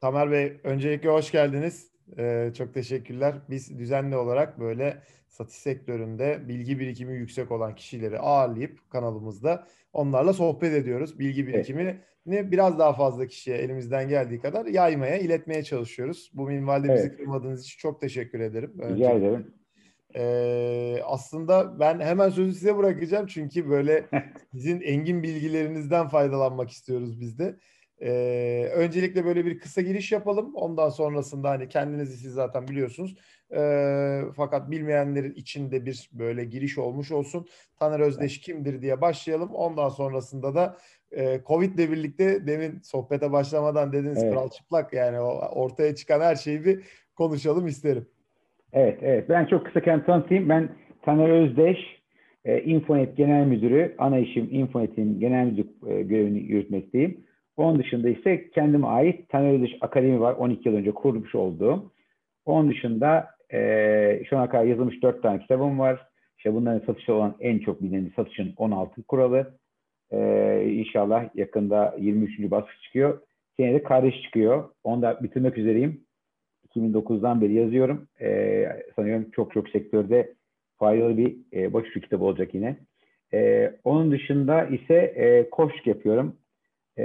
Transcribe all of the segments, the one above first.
Tamer Bey, öncelikle hoş geldiniz. Ee, çok teşekkürler. Biz düzenli olarak böyle satış sektöründe bilgi birikimi yüksek olan kişileri ağırlayıp kanalımızda onlarla sohbet ediyoruz. Bilgi birikimini evet. biraz daha fazla kişiye elimizden geldiği kadar yaymaya, iletmeye çalışıyoruz. Bu minvalde evet. bizi kırmadığınız için çok teşekkür ederim. Rica ederim. Ee, aslında ben hemen sözü size bırakacağım çünkü böyle sizin engin bilgilerinizden faydalanmak istiyoruz biz de. Ee, öncelikle böyle bir kısa giriş yapalım. Ondan sonrasında hani kendinizi siz zaten biliyorsunuz. Ee, fakat bilmeyenlerin içinde bir böyle giriş olmuş olsun. Taner Özdeş kimdir diye başlayalım. Ondan sonrasında da e, Covid ile birlikte demin sohbete başlamadan dediniz evet. kral çıplak yani o ortaya çıkan her şeyi bir konuşalım isterim. Evet, evet. Ben çok kısa kendimi tanıtayım. Ben Taner Özdeş, e, Infonet Genel Müdürü, ana işim Infonet'in genel müdür e, görevini yürütmekteyim. Onun dışında ise kendime ait Taner Özdeş Akademi var. 12 yıl önce kurmuş olduğum. Onun dışında e, şu ana kadar yazılmış 4 tane kitabım var. İşte bunların satışta olan en çok bilinen satışın 16 kuralı. E, inşallah yakında 23. baskı çıkıyor. Senede kardeş çıkıyor. Onu da bitirmek üzereyim. 2009'dan beri yazıyorum. E, sanıyorum çok çok sektörde faydalı bir e, başucu kitabı olacak yine. E, onun dışında ise e, koşuk yapıyorum e,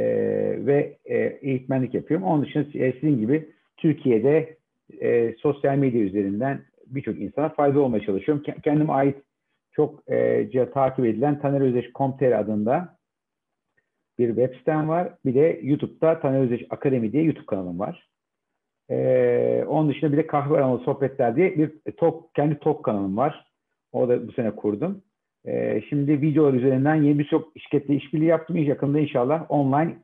ve e, eğitmenlik yapıyorum. Onun dışında e, sizin gibi Türkiye'de e, sosyal medya üzerinden birçok insana fayda olmaya çalışıyorum. Kendime ait çok e, takip edilen Taner Özdeş Comter adında bir web sitem var. Bir de YouTube'da Taner Özdeş Akademi diye YouTube kanalım var. Ee, onun dışında bir de kahve aromalı sohbetler diye bir talk, kendi talk kanalım var. O da bu sene kurdum. Ee, şimdi videolar üzerinden yeni birçok şirketle işbirliği yaptım. Yakında inşallah online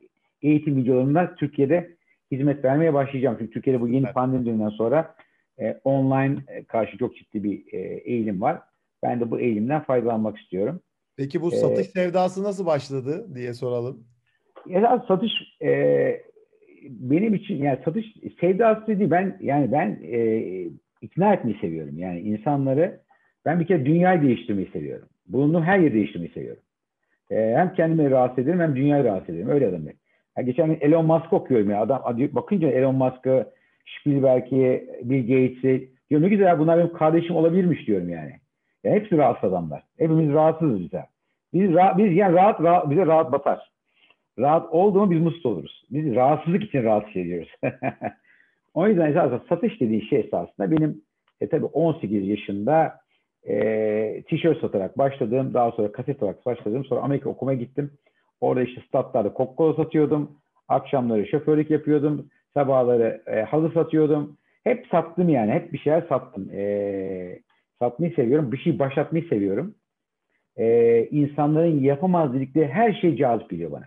eğitim videolarında Türkiye'de hizmet vermeye başlayacağım. Çünkü Türkiye'de bu yeni evet. pandemi döneminden sonra e, online karşı çok ciddi bir e, eğilim var. Ben de bu eğilimden faydalanmak istiyorum. Peki bu ee, satış sevdası nasıl başladı diye soralım. Ya satış e, benim için yani satış sevdası değil ben yani ben e, ikna etmeyi seviyorum. Yani insanları ben bir kere dünyayı değiştirmeyi seviyorum. Bulunduğum her yeri değiştirmeyi seviyorum. E, hem kendimi rahatsız ederim hem dünyayı rahatsız ederim. Öyle adam Yani geçen Elon Musk okuyorum ya. Adam bakınca Elon Musk'ı, Spielberg'i, Bill Gates'i diyor ne güzel bunlar benim kardeşim olabilirmiş diyorum yani. yani hepsi rahatsız adamlar. Hepimiz rahatsızız bize. Biz, ra- biz yani rahat, rahat bize rahat batar rahat olduğumu biz mutlu oluruz. Biz rahatsızlık için rahatsız ediyoruz. o yüzden esasında satış dediği şey esasında benim e, tabii 18 yaşında e, tişört satarak başladım. Daha sonra kaset olarak başladım. Sonra Amerika okumaya gittim. Orada işte statlarda Coca-Cola satıyordum. Akşamları şoförlük yapıyordum. Sabahları e, halı satıyordum. Hep sattım yani. Hep bir şeyler sattım. E, satmayı seviyorum. Bir şey başlatmayı seviyorum. E, insanların yapamaz dedikleri her şey cazip geliyor bana.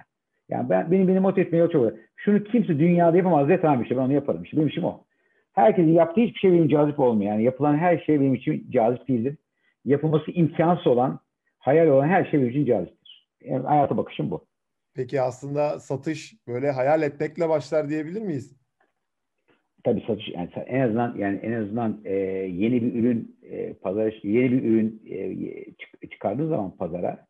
Yani ben beni beni motive etmeye çok Şunu kimse dünyada yapamaz diye tamam işte ben onu yaparım. İşte benim işim o. Herkesin yaptığı hiçbir şey benim cazip olmuyor. Yani yapılan her şey benim için cazip değildir. Yapılması imkansız olan, hayal olan her şey benim için caziptir. Yani hayata bakışım bu. Peki aslında satış böyle hayal etmekle başlar diyebilir miyiz? Tabii satış yani en azından yani en azından e, yeni bir ürün e, pazara yeni bir ürün e, çıkardığı zaman pazara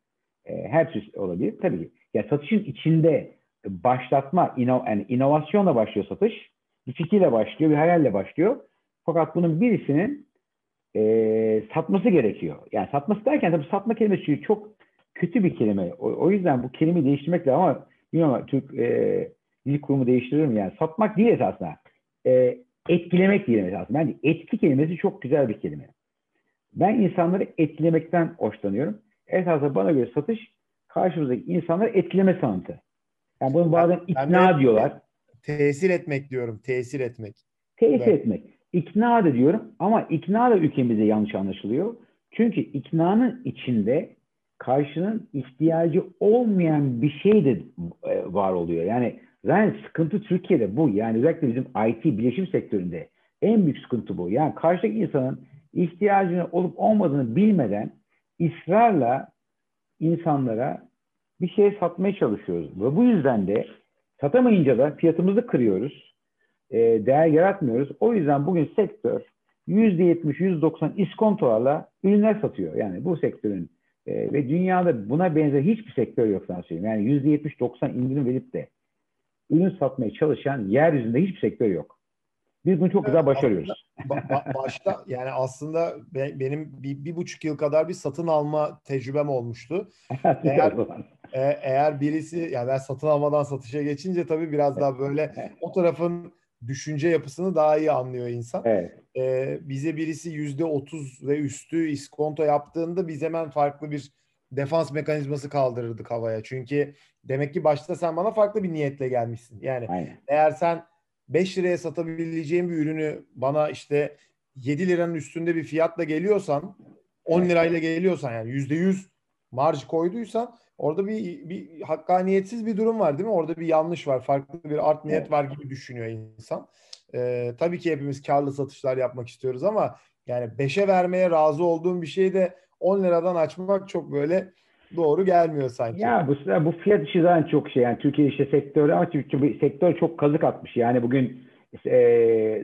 e, her şey olabilir. Tabii ki ya satışın içinde başlatma, ino, yani inovasyonla başlıyor satış. Bir fikirle başlıyor, bir hayalle başlıyor. Fakat bunun birisinin e, satması gerekiyor. Yani satması derken tabii satma kelimesi çok kötü bir kelime. O, o yüzden bu kelimeyi değiştirmek lazım ama bilmiyorum Türk e, dil kurumu değiştirir mi? Yani satmak değil esasında. E, etkilemek değil esasında. Bence etki kelimesi çok güzel bir kelime. Ben insanları etkilemekten hoşlanıyorum. Esasında bana göre satış karşımızdaki insanları etkileme sanatı. Yani bunu bazen ben, ikna ben diyorlar. Tesir etmek diyorum. Tesir etmek. Tesir evet. etmek. İkna da diyorum ama ikna da ülkemizde yanlış anlaşılıyor. Çünkü iknanın içinde karşının ihtiyacı olmayan bir şey de e, var oluyor. Yani zaten sıkıntı Türkiye'de bu. Yani özellikle bizim IT bilişim sektöründe en büyük sıkıntı bu. Yani karşıdaki insanın ihtiyacını olup olmadığını bilmeden ısrarla insanlara bir şey satmaya çalışıyoruz. Ve bu yüzden de satamayınca da fiyatımızı kırıyoruz. E, değer yaratmıyoruz. O yüzden bugün sektör %70, %90 iskontolarla ürünler satıyor. Yani bu sektörün e, ve dünyada buna benzer hiçbir sektör yok sana söyleyeyim. Yani %70-90 indirim verip de ürün satmaya çalışan yeryüzünde hiçbir sektör yok. Biz bunu çok güzel başarıyoruz. Ba- başta yani aslında be, benim bir, bir buçuk yıl kadar bir satın alma tecrübem olmuştu. eğer, e, eğer birisi yani ben satın almadan satışa geçince tabii biraz daha böyle o tarafın düşünce yapısını daha iyi anlıyor insan. Evet. Ee, bize birisi yüzde otuz ve üstü iskonto yaptığında biz hemen farklı bir defans mekanizması kaldırırdık havaya. Çünkü demek ki başta sen bana farklı bir niyetle gelmişsin. Yani Aynen. eğer sen 5 liraya satabileceğim bir ürünü bana işte 7 liranın üstünde bir fiyatla geliyorsan 10 lirayla geliyorsan yani %100 marj koyduysan orada bir, bir hakkaniyetsiz bir durum var değil mi? Orada bir yanlış var. Farklı bir art niyet var gibi düşünüyor insan. Ee, tabii ki hepimiz karlı satışlar yapmak istiyoruz ama yani 5'e vermeye razı olduğum bir şeyi de 10 liradan açmak çok böyle doğru gelmiyor sanki. Ya bu bu fiyat işi zaten çok şey yani Türkiye işte sektörü ama çünkü sektör çok kazık atmış. Yani bugün e,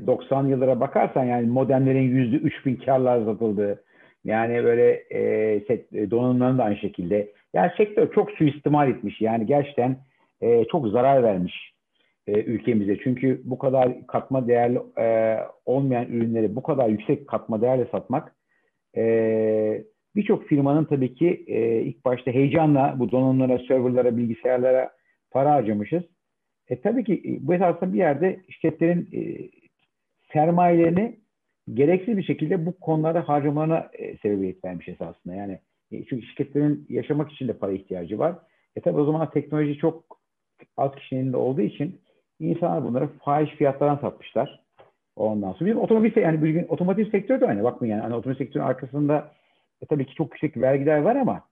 90 yıllara bakarsan yani modemlerin yüzde 3000 karlar satıldı. Yani böyle e, set, e, donanımların da aynı şekilde. Yani sektör çok suistimal etmiş. Yani gerçekten e, çok zarar vermiş e, ülkemize. Çünkü bu kadar katma değerli e, olmayan ürünleri bu kadar yüksek katma değerle satmak e, birçok firmanın tabii ki e, ilk başta heyecanla bu donanımlara, serverlara, bilgisayarlara para harcamışız. E, tabii ki e, bu esasında bir yerde şirketlerin e, sermayelerini gereksiz bir şekilde bu konularda harcamalarına e, sebebiyet vermiş esasında. Yani e, çünkü şirketlerin yaşamak için de para ihtiyacı var. E tabi o zaman teknoloji çok az kişinin elinde olduğu için insanlar bunları fahiş fiyatlardan satmışlar. Ondan sonra bizim otomobil yani bugün otomotiv sektörü de aynı. Bakmayın yani hani otomotiv sektörünün arkasında e, tabii ki çok yüksek vergiler var ama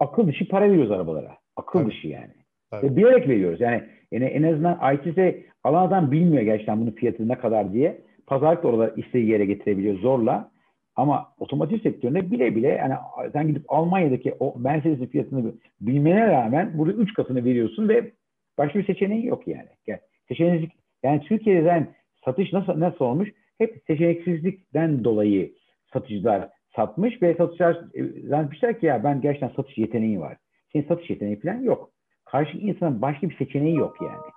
akıl dışı para veriyoruz arabalara. Akıl tabii. dışı yani. Tabii. Ve bilerek veriyoruz. Yani, yani en azından IT'de alan adam bilmiyor gerçekten bunun fiyatı ne kadar diye. Pazarlık da orada istediği yere getirebiliyor zorla. Ama otomotiv sektöründe bile bile yani sen gidip Almanya'daki o Mercedes'in fiyatını bilmene rağmen burada üç katını veriyorsun ve başka bir seçeneği yok yani. yani yani Türkiye'de satış nasıl nasıl olmuş? Hep seçeneksizlikten dolayı satıcılar satmış ve satışlar e, zannetmişler ki ya ben gerçekten satış yeteneği var. Senin satış yeteneği falan yok. Karşı insanın başka bir seçeneği yok yani.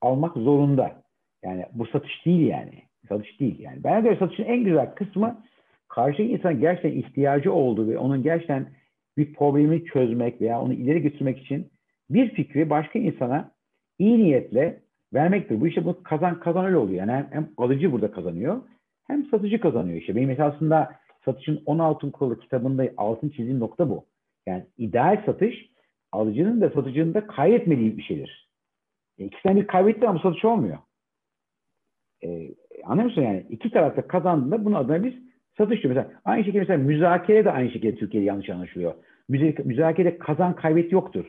Almak zorunda. Yani bu satış değil yani. Satış değil yani. Ben göre satışın en güzel kısmı karşı insan gerçekten ihtiyacı olduğu ve onun gerçekten bir problemi çözmek veya onu ileri götürmek için bir fikri başka insana iyi niyetle vermektir. Bu işte bu kazan kazan öyle oluyor. Yani hem, hem alıcı burada kazanıyor hem satıcı kazanıyor işte. Benim esasında satışın 16 kuralı kitabında altın çizdiğim nokta bu. Yani ideal satış alıcının da satıcının da kaybetmediği bir şeydir. E, ikisinden bir kaybetti ama satış olmuyor. E, anlıyor musun yani? İki tarafta kazandığında bunun adına biz satış diyor. Mesela aynı şekilde mesela müzakere de aynı şekilde Türkiye'de yanlış anlaşılıyor. Müzakerede kazan kaybet yoktur.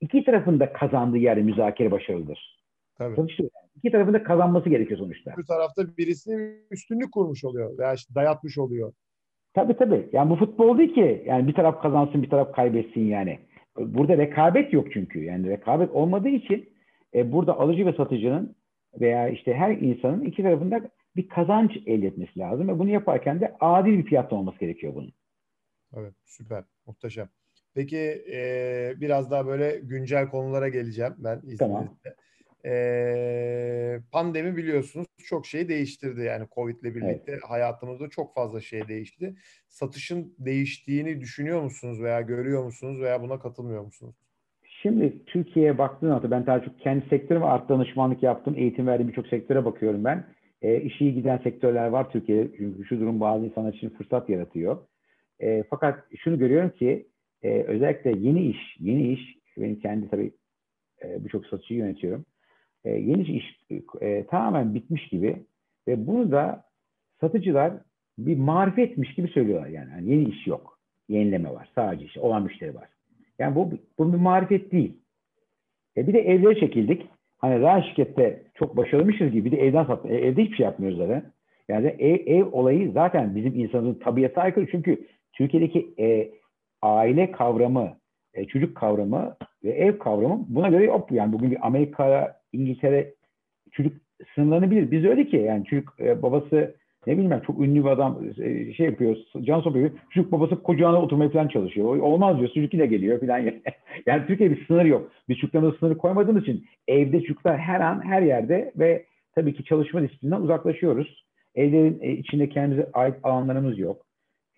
İki tarafın da kazandığı yerde müzakere başarılıdır. Tabii. Satış diyor. İki tarafın da kazanması gerekiyor sonuçta. Bir tarafta birisi üstünlük kurmuş oluyor veya işte dayatmış oluyor. Tabii tabii. Yani bu futbol değil ki. Yani bir taraf kazansın bir taraf kaybetsin yani. Burada rekabet yok çünkü. Yani rekabet olmadığı için e, burada alıcı ve satıcının veya işte her insanın iki tarafında bir kazanç elde etmesi lazım ve bunu yaparken de adil bir fiyat olması gerekiyor bunun. Evet süper muhteşem. Peki e, biraz daha böyle güncel konulara geleceğim ben izninizle. Tamam e, pandemi biliyorsunuz çok şey değiştirdi. Yani Covid ile birlikte evet. hayatımızda çok fazla şey değişti. Satışın değiştiğini düşünüyor musunuz veya görüyor musunuz veya buna katılmıyor musunuz? Şimdi Türkiye'ye baktığın zaman ben daha çok kendi sektörüm ve art danışmanlık yaptım. Eğitim verdiğim birçok sektöre bakıyorum ben. E, işi iyi giden sektörler var Türkiye'de. Çünkü şu durum bazı insanlar için fırsat yaratıyor. E, fakat şunu görüyorum ki e, özellikle yeni iş, yeni iş, benim kendi tabii e, birçok satıcı yönetiyorum e, yeni iş e, tamamen bitmiş gibi ve bunu da satıcılar bir marifetmiş gibi söylüyorlar yani. yani yeni iş yok. Yenileme var. Sadece iş. Olan müşteri var. Yani bu, bu bir marifet değil. E bir de evlere çekildik. Hani daha şirkette çok başarılmışız gibi bir de evden satma. E, evde hiçbir şey yapmıyoruz zaten. Yani ev, ev olayı zaten bizim insanımızın tabiata aykırı. Çünkü Türkiye'deki e, aile kavramı, e, çocuk kavramı ve ev kavramı buna göre yok. Yani bugün bir Amerika, İngiltere çocuk sınırlarını bilir. Biz öyle ki yani çocuk e, babası ne bileyim çok ünlü bir adam e, şey yapıyor, can sokuyor. Çocuk babası kucağına oturmaya falan çalışıyor. Olmaz diyor, çocuk yine geliyor falan. yani Türkiye'de bir sınır yok. Biz çocuklarımıza sınırı koymadığımız için evde çocuklar her an her yerde ve tabii ki çalışma disiplinden uzaklaşıyoruz. Evlerin e, içinde kendimize ait alanlarımız yok.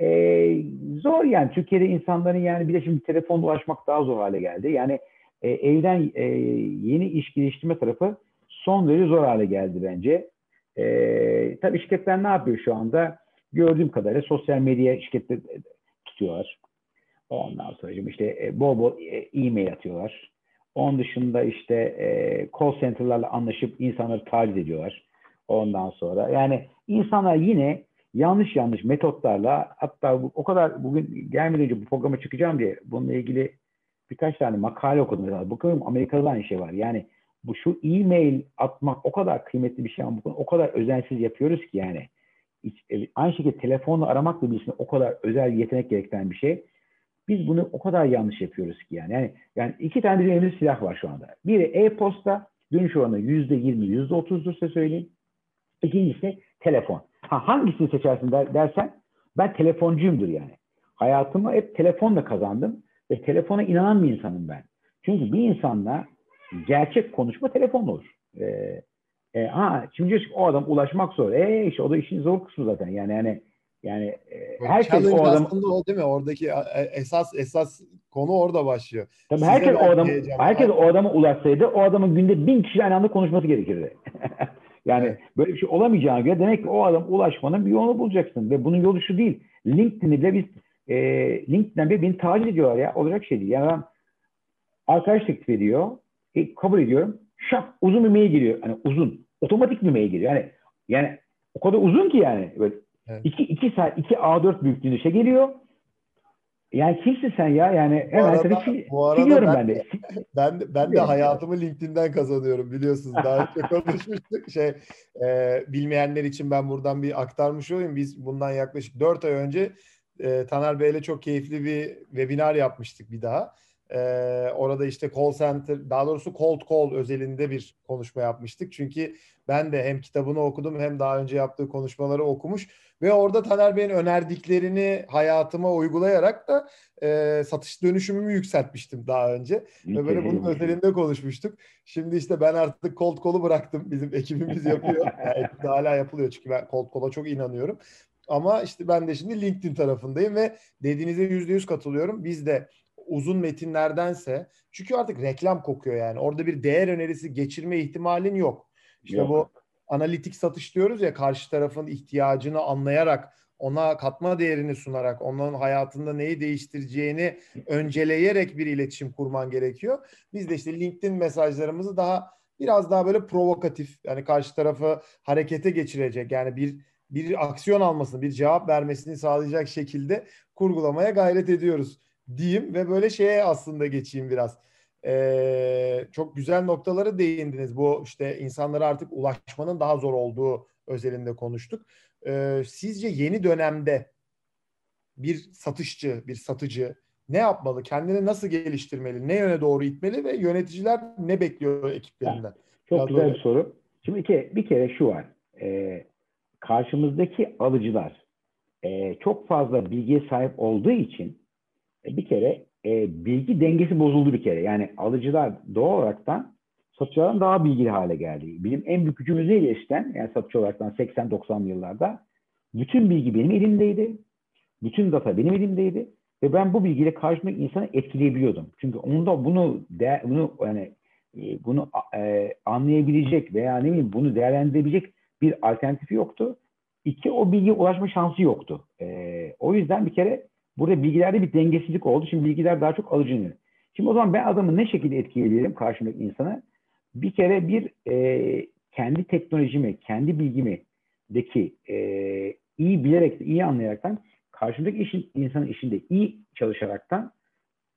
Ee, zor yani Türkiye'de insanların yani bir de şimdi telefonla ulaşmak daha zor hale geldi. Yani e, evden e, yeni iş geliştirme tarafı son derece zor hale geldi bence. E, tabii şirketler ne yapıyor şu anda? Gördüğüm kadarıyla sosyal medya şirketleri tutuyorlar. Ondan sonra işte e, bol bol e, e-mail atıyorlar. Onun dışında işte e, call center'larla anlaşıp insanları taciz ediyorlar. Ondan sonra yani insanlar yine yanlış yanlış metotlarla hatta bu, o kadar bugün gelmeden önce bu programa çıkacağım diye bununla ilgili birkaç tane makale okudum. Bakıyorum Amerika'da aynı şey var. Yani bu şu e-mail atmak o kadar kıymetli bir şey ama bu o kadar özensiz yapıyoruz ki yani. Hiç, e, aynı şekilde telefonla aramak da birisine o kadar özel yetenek gerektiren bir şey. Biz bunu o kadar yanlış yapıyoruz ki yani. Yani, yani iki tane bizim elimizde silah var şu anda. Biri e-posta dönüş oranı yüzde yirmi, yüzde otuzdur size söyleyeyim. İkincisi telefon. Ha, hangisini seçersin der, dersen ben telefoncuyumdur yani. Hayatımı hep telefonla kazandım ve telefona inanan bir insanım ben. Çünkü bir insanla gerçek konuşma telefonla olur. Ee, e, ha, şimdi diyorsun o adam ulaşmak zor. E işte o da işin zor kısmı zaten. Yani yani yani e, herkes o adam aslında o değil mi? Oradaki e, esas esas konu orada başlıyor. Tabii Size herkes o adam herkes o adama ulaşsaydı o adamın günde bin kişi aynı anda konuşması gerekirdi. yani evet. böyle bir şey olamayacağına göre demek ki o adam ulaşmanın bir yolunu bulacaksın ve bunun yolu şu değil. LinkedIn'i bile biz e, LinkedIn'den bile beni taciz ediyorlar ya. Olacak şey değil. Yani ben arkadaş teklif ediyor. E, kabul ediyorum. Şak uzun bir mail geliyor. Hani uzun. Otomatik bir mail geliyor. Yani yani o kadar uzun ki yani. Böyle evet. iki, iki saat, iki A4 büyüklüğünde şey geliyor. Yani kimsin sen ya? Yani hemen bu arada, bu arada ben, ben de. Ben, ben de hayatımı LinkedIn'den kazanıyorum biliyorsunuz. Daha önce konuşmuştuk. Şey, e, bilmeyenler için ben buradan bir aktarmış olayım. Biz bundan yaklaşık 4 ay önce e, Taner Bey'le çok keyifli bir webinar yapmıştık bir daha. Ee, orada işte call center, daha doğrusu cold call özelinde bir konuşma yapmıştık. Çünkü ben de hem kitabını okudum hem daha önce yaptığı konuşmaları okumuş ve orada Taner Bey'in önerdiklerini hayatıma uygulayarak da e, satış dönüşümümü yükseltmiştim daha önce. Ve böyle bunun özelinde konuşmuştuk. Şimdi işte ben artık cold call'u bıraktım. Bizim ekibimiz yapıyor. Yani hala yapılıyor çünkü ben cold call'a çok inanıyorum. Ama işte ben de şimdi LinkedIn tarafındayım ve dediğinize yüzde yüz katılıyorum. Biz de uzun metinlerdense çünkü artık reklam kokuyor yani. Orada bir değer önerisi geçirme ihtimalin yok. İşte yok. bu analitik satış diyoruz ya karşı tarafın ihtiyacını anlayarak ona katma değerini sunarak onun hayatında neyi değiştireceğini önceleyerek bir iletişim kurman gerekiyor. Biz de işte LinkedIn mesajlarımızı daha biraz daha böyle provokatif yani karşı tarafı harekete geçirecek yani bir bir aksiyon almasını, bir cevap vermesini sağlayacak şekilde kurgulamaya gayret ediyoruz diyeyim ve böyle şeye aslında geçeyim biraz. Ee, çok güzel noktaları değindiniz. Bu işte insanlara artık ulaşmanın daha zor olduğu özelinde konuştuk. Ee, sizce yeni dönemde bir satışçı, bir satıcı ne yapmalı? Kendini nasıl geliştirmeli? Ne yöne doğru itmeli ve yöneticiler ne bekliyor ekiplerinden? Çok Biraz güzel öyle. bir soru. Şimdi bir kere, bir kere şu var. Ee, karşımızdaki alıcılar e, çok fazla bilgiye sahip olduğu için bir kere e, bilgi dengesi bozuldu bir kere. Yani alıcılar doğal olaraktan satıcılardan daha bilgili hale geldi. Bizim en büyük gücümüz neydi eskiden? Yani satıcı olaraktan 80-90 yıllarda. Bütün bilgi benim elimdeydi. Bütün data benim elimdeydi. Ve ben bu bilgiyle karşımdaki insanı etkileyebiliyordum. Çünkü onda bunu de, bunu yani e, bunu e, anlayabilecek veya ne bileyim bunu değerlendirebilecek bir alternatifi yoktu. İki, o bilgiye ulaşma şansı yoktu. E, o yüzden bir kere Burada bilgilerde bir dengesizlik oldu. Şimdi bilgiler daha çok alıcı Şimdi o zaman ben adamı ne şekilde etkileyebilirim karşımdaki insana? Bir kere bir e, kendi teknolojimi, kendi bilgimi deki e, iyi bilerek, iyi anlayaraktan karşımdaki işin, insanın işinde iyi çalışaraktan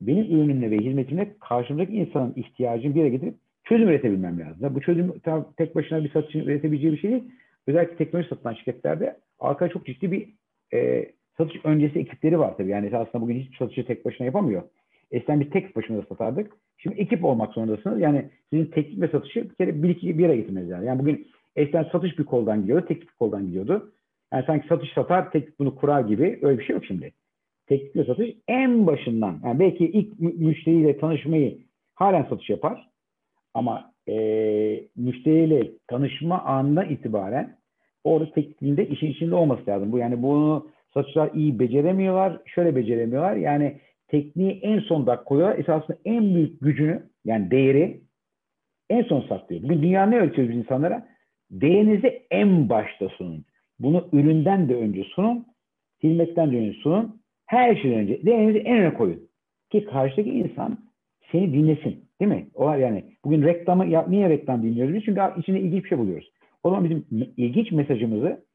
benim ürünümle ve hizmetimle karşımdaki insanın ihtiyacını bir yere getirip çözüm üretebilmem lazım. Bu çözüm tek başına bir satışın üretebileceği bir şey değil. Özellikle teknoloji satılan şirketlerde arkada çok ciddi bir e, satış öncesi ekipleri var tabii. Yani aslında bugün hiçbir satıcı tek başına yapamıyor. Eskiden bir tek başına satardık. Şimdi ekip olmak zorundasınız. Yani sizin teknik ve satışı bir kere bir iki bir yere getirmeniz lazım. Yani bugün eskiden satış bir koldan gidiyordu, teknik bir koldan gidiyordu. Yani sanki satış satar, tek bunu kurar gibi öyle bir şey yok şimdi. Teknikle satış en başından. Yani belki ilk müşteriyle tanışmayı halen satış yapar. Ama e, müşteriyle tanışma anından itibaren orada tekniğinde işin içinde olması lazım. Bu yani bunu satışlar iyi beceremiyorlar. Şöyle beceremiyorlar. Yani tekniği en son dakika koyuyorlar. Esasında en büyük gücünü yani değeri en son saklıyor. Bugün dünya ne öğretiyoruz biz insanlara? Değerinizi en başta sunun. Bunu üründen de önce sunun. Hizmetten de önce sunun. Her şeyden önce değerinizi en öne koyun. Ki karşıdaki insan seni dinlesin. Değil mi? O var yani. Bugün reklamı ya, niye reklam dinliyoruz? Biz çünkü içinde ilginç bir şey buluyoruz. O zaman bizim ilginç mesajımızı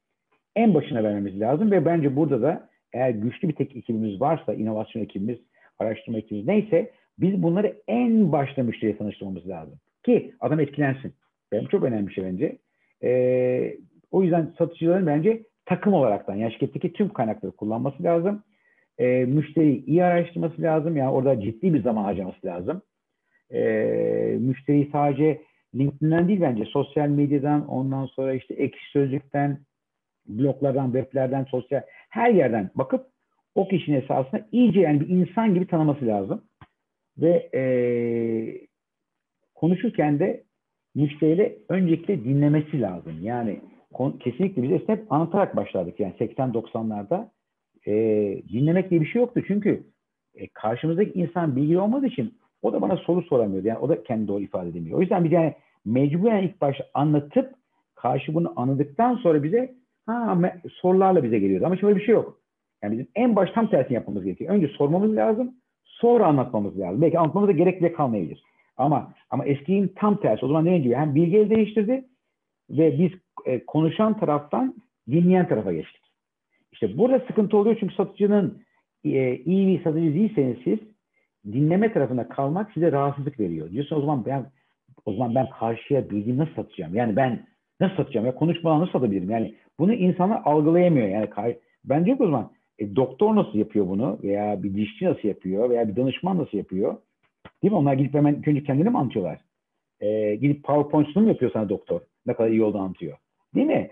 en başına vermemiz lazım ve bence burada da eğer güçlü bir tek ekibimiz varsa, inovasyon ekibimiz, araştırma ekibimiz neyse biz bunları en başta müşteriye tanıştırmamız lazım. Ki adam etkilensin. Bu çok önemli bir şey bence. Ee, o yüzden satıcıların bence takım olaraktan yani şirketteki tüm kaynakları kullanması lazım. Ee, müşteriyi iyi araştırması lazım. Yani orada ciddi bir zaman harcaması lazım. Ee, müşteriyi sadece LinkedIn'den değil bence sosyal medyadan ondan sonra işte ekşi sözlükten bloglardan, weblerden, sosyal her yerden bakıp o kişinin esasında iyice yani bir insan gibi tanıması lazım. Ve e, konuşurken de müşteriyle öncelikle dinlemesi lazım. Yani kesinlikle biz hep anlatarak başladık. Yani 80-90'larda e, dinlemek diye bir şey yoktu. Çünkü e, karşımızdaki insan bilgi olmadığı için o da bana soru soramıyordu. Yani o da kendi doğru ifade edemiyor. O yüzden biz yani mecburen ilk başta anlatıp karşı bunu anladıktan sonra bize ha, sorularla bize geliyordu. Ama şimdi bir şey yok. Yani bizim en baş tam tersini yapmamız gerekiyor. Önce sormamız lazım. Sonra anlatmamız lazım. Belki anlatmamıza gerek bile kalmayabilir. Ama ama eskinin tam tersi. O zaman dediğim gibi hem bilgi değiştirdi ve biz e, konuşan taraftan dinleyen tarafa geçtik. İşte burada sıkıntı oluyor çünkü satıcının e, iyi bir satıcı değilseniz siz dinleme tarafına kalmak size rahatsızlık veriyor. Diyorsun o zaman ben o zaman ben karşıya bilgi nasıl satacağım? Yani ben nasıl satacağım? Ya konuşmadan nasıl satabilirim? Yani bunu insanlar algılayamıyor. Yani ben diyorum o zaman e, doktor nasıl yapıyor bunu? Veya bir dişçi nasıl yapıyor? Veya bir danışman nasıl yapıyor? Değil mi? Onlar gidip hemen önce kendini mi anlatıyorlar? E, gidip PowerPoint sunum yapıyor sana doktor. Ne kadar iyi olduğunu anlatıyor. Değil mi?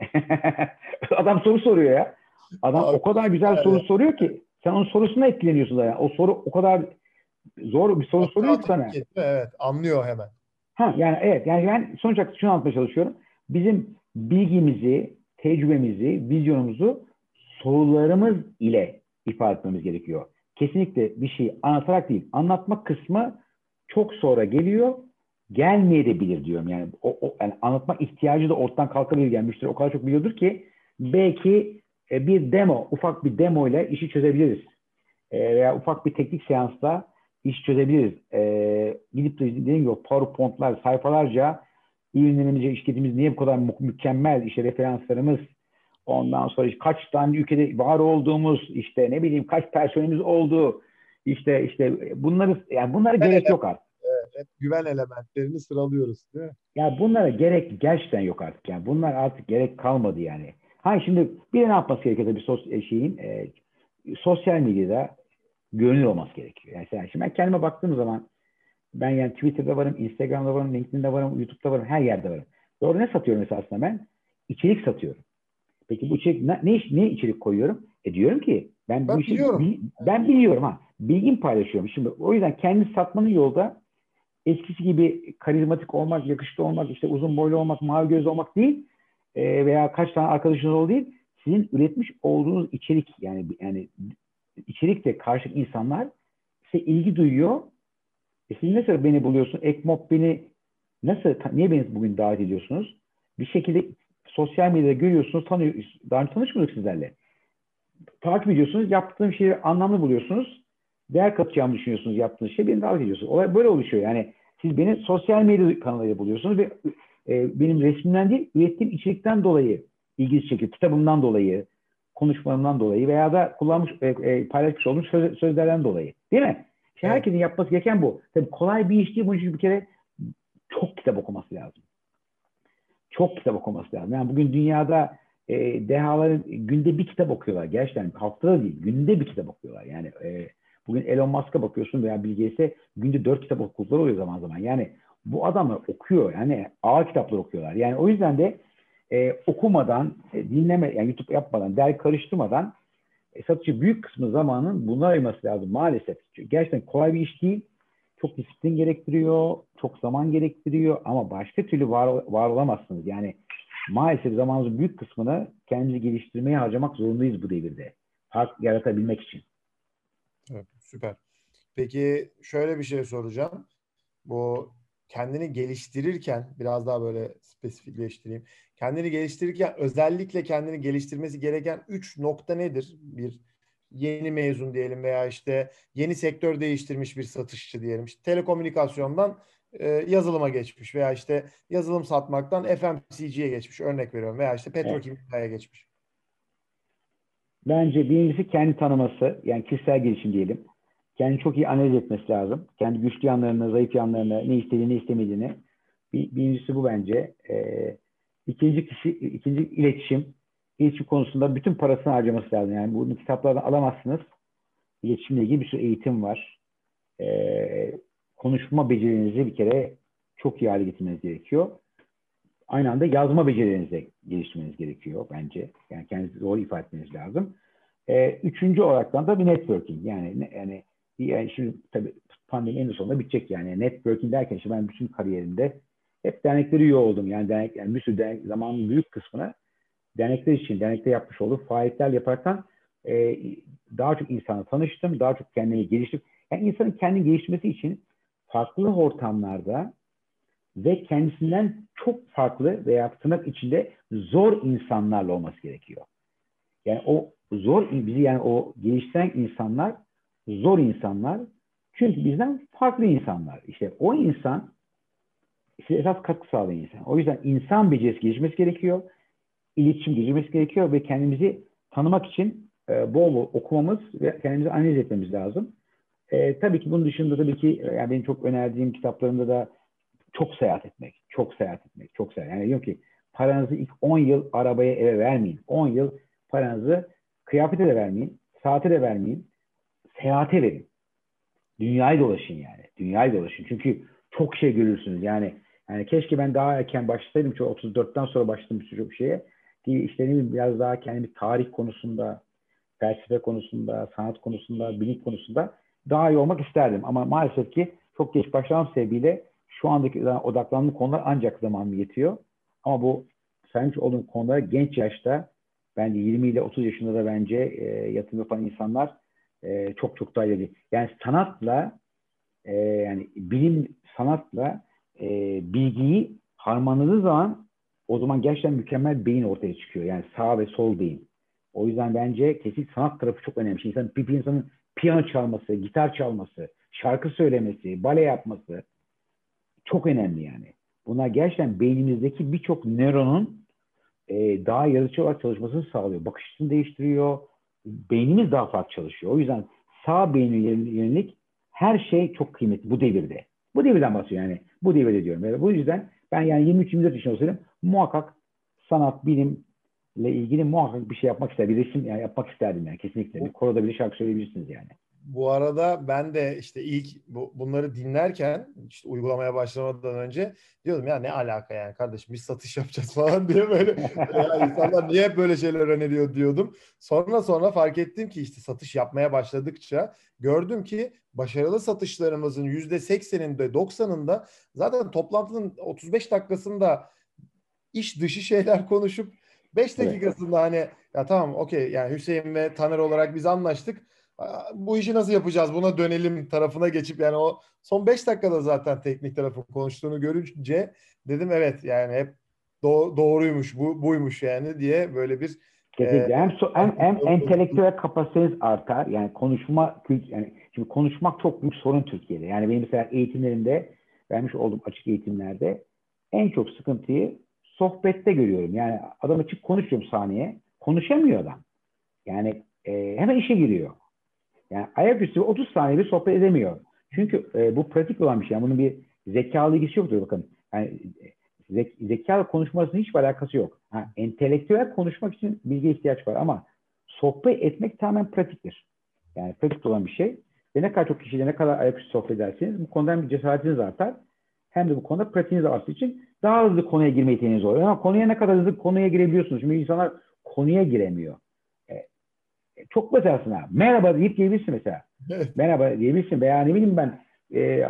Adam soru soruyor ya. Adam Abi, o kadar güzel evet. soru soruyor ki sen onun sorusuna etkileniyorsun yani. O soru o kadar zor bir soru soruyor ki sana. Evet, anlıyor hemen. Ha yani evet yani ben sonuç olarak şunu anlatmaya çalışıyorum. Bizim bilgimizi, tecrübemizi, vizyonumuzu sorularımız ile ifade etmemiz gerekiyor. Kesinlikle bir şeyi anlatarak değil. Anlatma kısmı çok sonra geliyor. Gelmeyebilir diyorum. Yani o, o yani anlatma ihtiyacı da ortadan kalkabilir. Yani o kadar çok biliyordur ki belki e, bir demo, ufak bir demo ile işi çözebiliriz. E, veya ufak bir teknik seansla iş çözebiliriz. E, gidip de dediğim gibi PowerPoint'lar, sayfalarca ürünlerimiz, şirketimiz niye bu kadar mükemmel, işte referanslarımız, ondan sonra işte kaç tane ülkede var olduğumuz, işte ne bileyim kaç personelimiz oldu, işte işte bunları yani bunlara gerek evet, yok artık. Evet, güven elementlerini sıralıyoruz değil mi? Ya bunlara gerek gerçekten yok artık yani. Bunlar artık gerek kalmadı yani. Ha şimdi bir de ne yapması gerekiyor bir sos e, şeyin e, sosyal medyada görünür olması gerekiyor. Yani sen, şimdi ben kendime baktığım zaman ben yani Twitter'da varım, Instagram'da varım, LinkedIn'de varım, YouTube'da varım, her yerde varım. Doğru ne satıyorum esasında ben? İçerik satıyorum. Peki bu içerik ne, ne, ne içerik koyuyorum? E diyorum ki ben, ben bu işi biliyorum. ben biliyorum ha. Bilgim paylaşıyorum. Şimdi o yüzden kendi satmanın yolda eskisi gibi karizmatik olmak, yakışıklı olmak, işte uzun boylu olmak, mavi göz olmak değil e, veya kaç tane arkadaşınız ol değil. Sizin üretmiş olduğunuz içerik yani yani içerikte karşı insanlar size ilgi duyuyor. E siz nasıl beni buluyorsun? Ekmop beni nasıl, niye beni bugün davet ediyorsunuz? Bir şekilde sosyal medyada görüyorsunuz, tanıyor, daha önce tanışmıyorduk sizlerle. Takip ediyorsunuz, yaptığım şeyi anlamlı buluyorsunuz. Değer katacağımı düşünüyorsunuz yaptığınız şey, beni davet ediyorsunuz. Olay böyle oluşuyor. Yani siz beni sosyal medya kanalıyla buluyorsunuz ve e, benim resmimden değil, ürettiğim içerikten dolayı ilginizi çekiyor. Kitabımdan dolayı, konuşmalarımdan dolayı veya da kullanmış, e, e, paylaşmış olduğum söz, sözlerden dolayı. Değil mi? Evet. herkesin yapması gereken bu. Tabii kolay bir iş değil. Bunun için bir kere çok kitap okuması lazım. Çok kitap okuması lazım. Yani bugün dünyada e, dehaların günde bir kitap okuyorlar. Gerçekten haftada değil. Günde bir kitap okuyorlar. Yani e, bugün Elon Musk'a bakıyorsun veya Bill Gates'e günde dört kitap okudukları oluyor zaman zaman. Yani bu adamlar okuyor. Yani ağır kitaplar okuyorlar. Yani o yüzden de e, okumadan, e, dinleme, yani YouTube yapmadan, der karıştırmadan e, satıcı büyük kısmı zamanın buna ayırması lazım maalesef. Çünkü gerçekten kolay bir iş değil. Çok disiplin gerektiriyor, çok zaman gerektiriyor ama başka türlü var, var olamazsınız. Yani maalesef zamanımızın büyük kısmını kendimizi geliştirmeye harcamak zorundayız bu devirde. Fark yaratabilmek için. Evet, süper. Peki şöyle bir şey soracağım. Bu kendini geliştirirken biraz daha böyle spesifikleştireyim. Kendini geliştirirken özellikle kendini geliştirmesi gereken üç nokta nedir? Bir yeni mezun diyelim veya işte yeni sektör değiştirmiş bir satışçı diyelim. İşte telekomünikasyondan e, yazılıma geçmiş veya işte yazılım satmaktan FMCG'ye geçmiş örnek veriyorum veya işte petrokimyaya geçmiş. Bence birincisi kendi tanıması yani kişisel gelişim diyelim. Kendi çok iyi analiz etmesi lazım. Kendi güçlü yanlarını, zayıf yanlarını, ne istediğini, ne istemediğini. Bir, birincisi bu bence. Ee, ikinci kişi, ikinci iletişim. İletişim konusunda bütün parasını harcaması lazım. Yani bunu kitaplardan alamazsınız. İletişimle ilgili bir sürü eğitim var. Ee, konuşma becerinizi bir kere çok iyi hale getirmeniz gerekiyor. Aynı anda yazma becerilerinizi geliştirmeniz gerekiyor bence. Yani kendinizi doğru ifade etmeniz lazım. Ee, üçüncü olarak da bir networking. Yani yani yani şimdi tabii pandemi en sonunda bitecek yani. Networking derken işte ben bütün kariyerimde hep dernekleri üye oldum. Yani dernek, yani bir sürü dernek, zamanın büyük kısmını dernekler için, dernekte yapmış olduğum faaliyetler yaparken e, daha çok insanla tanıştım, daha çok kendimi geliştim. Yani insanın kendini geliştirmesi için farklı ortamlarda ve kendisinden çok farklı veya tırnak içinde zor insanlarla olması gerekiyor. Yani o zor, bizi yani o geliştiren insanlar zor insanlar. Çünkü bizden farklı insanlar. İşte o insan size esas katkı sağlayan insan. O yüzden insan becerisi gelişmesi gerekiyor. İletişim gelişmesi gerekiyor ve kendimizi tanımak için e, bol bol okumamız ve kendimizi analiz etmemiz lazım. E, tabii ki bunun dışında tabii ki e, yani benim çok önerdiğim kitaplarımda da çok seyahat etmek, çok seyahat etmek, çok seyahat. Yani diyorum ki paranızı ilk 10 yıl arabaya eve vermeyin. 10 yıl paranızı kıyafete de vermeyin, saate de vermeyin seyahate verin. Dünyayı dolaşın yani. Dünyayı dolaşın. Çünkü çok şey görürsünüz. Yani yani keşke ben daha erken başlasaydım. Çünkü 34'ten sonra başladım bir sürü şeye. Ki işte ne biraz daha kendimi tarih konusunda, felsefe konusunda, sanat konusunda, bilim konusunda daha iyi olmak isterdim. Ama maalesef ki çok geç başlamam sebebiyle şu andaki odaklandığım konular ancak zamanım yetiyor. Ama bu saymış olduğum konulara genç yaşta bence 20 ile 30 yaşında da bence e, yatırım yapan insanlar e, çok çok daha ileri. Yani sanatla e, yani bilim sanatla e, bilgiyi harmanladığı zaman o zaman gerçekten mükemmel beyin ortaya çıkıyor. Yani sağ ve sol beyin. O yüzden bence kesin sanat tarafı çok önemli. Şimdi insan, bir insanın piyano çalması, gitar çalması, şarkı söylemesi, bale yapması çok önemli yani. Bunlar gerçekten beynimizdeki birçok nöronun e, daha yaratıcı olarak çalışmasını sağlıyor. Bakış açısını değiştiriyor, beynimiz daha farklı çalışıyor. O yüzden sağ beyni yönelik her şey çok kıymetli bu devirde. Bu devirden bahsediyor yani. Bu devirde diyorum. Yani bu yüzden ben yani 23-24 yaşında olsaydım muhakkak sanat, bilimle ilgili muhakkak bir şey yapmak ister. Bir resim yani yapmak isterdim yani kesinlikle. Bir koroda bir şarkı söyleyebilirsiniz yani bu arada ben de işte ilk bu, bunları dinlerken işte uygulamaya başlamadan önce diyordum ya ne alaka yani kardeşim biz satış yapacağız falan diye böyle ya insanlar niye hep böyle şeyler öneriyor diyordum. Sonra sonra fark ettim ki işte satış yapmaya başladıkça gördüm ki başarılı satışlarımızın yüzde sekseninde doksanında zaten toplantının 35 dakikasında iş dışı şeyler konuşup 5 dakikasında hani ya tamam okey yani Hüseyin ve Taner olarak biz anlaştık bu işi nasıl yapacağız buna dönelim tarafına geçip yani o son 5 dakikada zaten teknik tarafın konuştuğunu görünce dedim evet yani hep do- doğruymuş bu buymuş yani diye böyle bir Kesinlikle. E, hem, so, hem, hem entelektüel kapasiteniz artar. Yani konuşma yani şimdi konuşmak çok büyük sorun Türkiye'de. Yani benim mesela eğitimlerimde vermiş olduğum açık eğitimlerde en çok sıkıntıyı sohbette görüyorum. Yani adam açık konuşuyorum sahneye. Konuşamıyor adam. Yani e, hemen işe giriyor. Yani ayaküstü 30 saniye bir sohbet edemiyor. Çünkü e, bu pratik olan bir şey. Yani bunun bir zekalı ilgisi yoktur bakın. Yani zek zekalı konuşmasının hiçbir alakası yok. Ha, entelektüel konuşmak için bilgi ihtiyaç var ama sohbet etmek tamamen pratiktir. Yani pratik olan bir şey. Ve ne kadar çok kişiyle ne kadar ayaküstü sohbet ederseniz bu konuda hem bir cesaretiniz artar hem de bu konuda pratiğiniz arttığı için daha hızlı konuya girme yeteneğiniz oluyor. Ama konuya ne kadar hızlı konuya girebiliyorsunuz. Şimdi insanlar konuya giremiyor. E, e çok basit aslında. Merhaba deyip diyebilirsin mesela. Merhaba diyebilirsin veya ne bileyim ben e,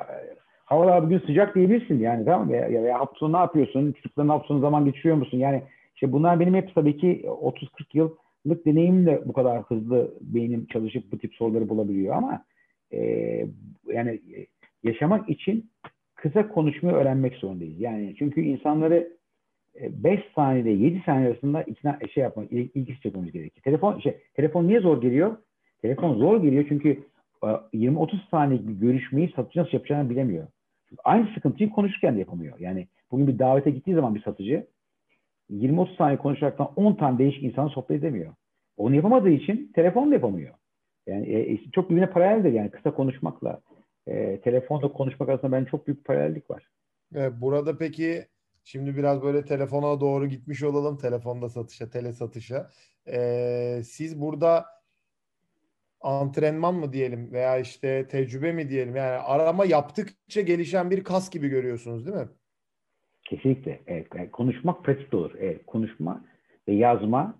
havalar bugün sıcak diyebilirsin yani tamam? Ya, ya, ya hafta ne yapıyorsun? Çocukların hafta zaman geçiriyor musun? Yani işte bunlar benim hep tabii ki 30-40 yıllık deneyimle bu kadar hızlı beynim çalışıp bu tip soruları bulabiliyor ama e, yani yaşamak için kısa konuşmayı öğrenmek zorundayız. Yani çünkü insanları 5 e, saniyede 7 saniye arasında ikna şey yapmak, ilgisi çekmemiz gerekiyor. Telefon şey, telefon niye zor geliyor? Telefon zor geliyor çünkü 20-30 e, saniyelik bir görüşmeyi satıcı nasıl yapacağını bilemiyor. Aynı sıkıntıyı konuşurken de yapamıyor. Yani bugün bir davete gittiği zaman bir satıcı 20-30 saniye konuşaraktan 10 tane değişik insanı sohbet edemiyor. Onu yapamadığı için telefon da yapamıyor. Yani e, çok birbirine paraleldir yani kısa konuşmakla e, telefonla konuşmak arasında ben çok büyük paralellik var. Evet, burada peki şimdi biraz böyle telefona doğru gitmiş olalım. Telefonda satışa, tele satışa. Ee, siz burada antrenman mı diyelim veya işte tecrübe mi diyelim yani arama yaptıkça gelişen bir kas gibi görüyorsunuz değil mi? Kesinlikle. Evet. Yani konuşmak pratik olur. Evet. Konuşma ve yazma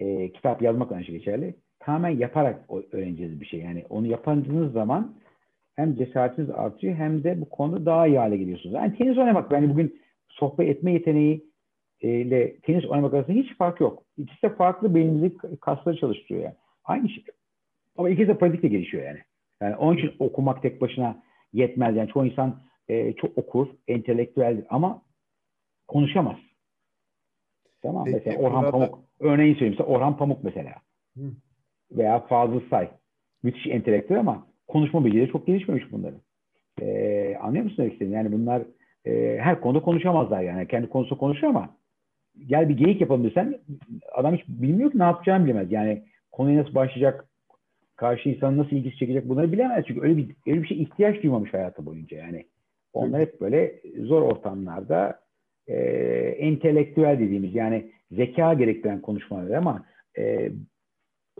e, kitap yazmak aynı şey geçerli. Tamamen yaparak öğreneceğiz bir şey. Yani onu yapandığınız zaman hem cesaretiniz artıyor hem de bu konuda daha iyi hale geliyorsunuz. Yani tenis oynamak, yani bugün sohbet etme yeteneği e, ile tenis oynamak arasında hiç fark yok. İkisi de farklı beynimizi kasları çalıştırıyor yani. Aynı şey. Ama ikisi de pratikle gelişiyor yani. Yani onun için okumak tek başına yetmez. Yani çoğu insan e, çok okur, entelektüeldir ama konuşamaz. Tamam Peki, mesela Orhan burada... Pamuk. Örneğin söyleyeyim mesela Orhan Pamuk mesela. Hı. Veya Fazıl Say. Müthiş entelektüel ama konuşma becerileri çok gelişmemiş bunların. Ee, anlıyor musun demek? Yani bunlar e, her konuda konuşamazlar yani. Kendi konusu konuşuyor ama gel bir geyik yapalım desen adam hiç bilmiyor ki ne yapacağını bilemez. Yani konuya nasıl başlayacak, karşı insan nasıl ilgisi çekecek bunları bilemez. Çünkü öyle bir, öyle bir şey ihtiyaç duymamış hayatı boyunca yani. Onlar hep böyle zor ortamlarda e, entelektüel dediğimiz yani zeka gerektiren konuşmalar ama e,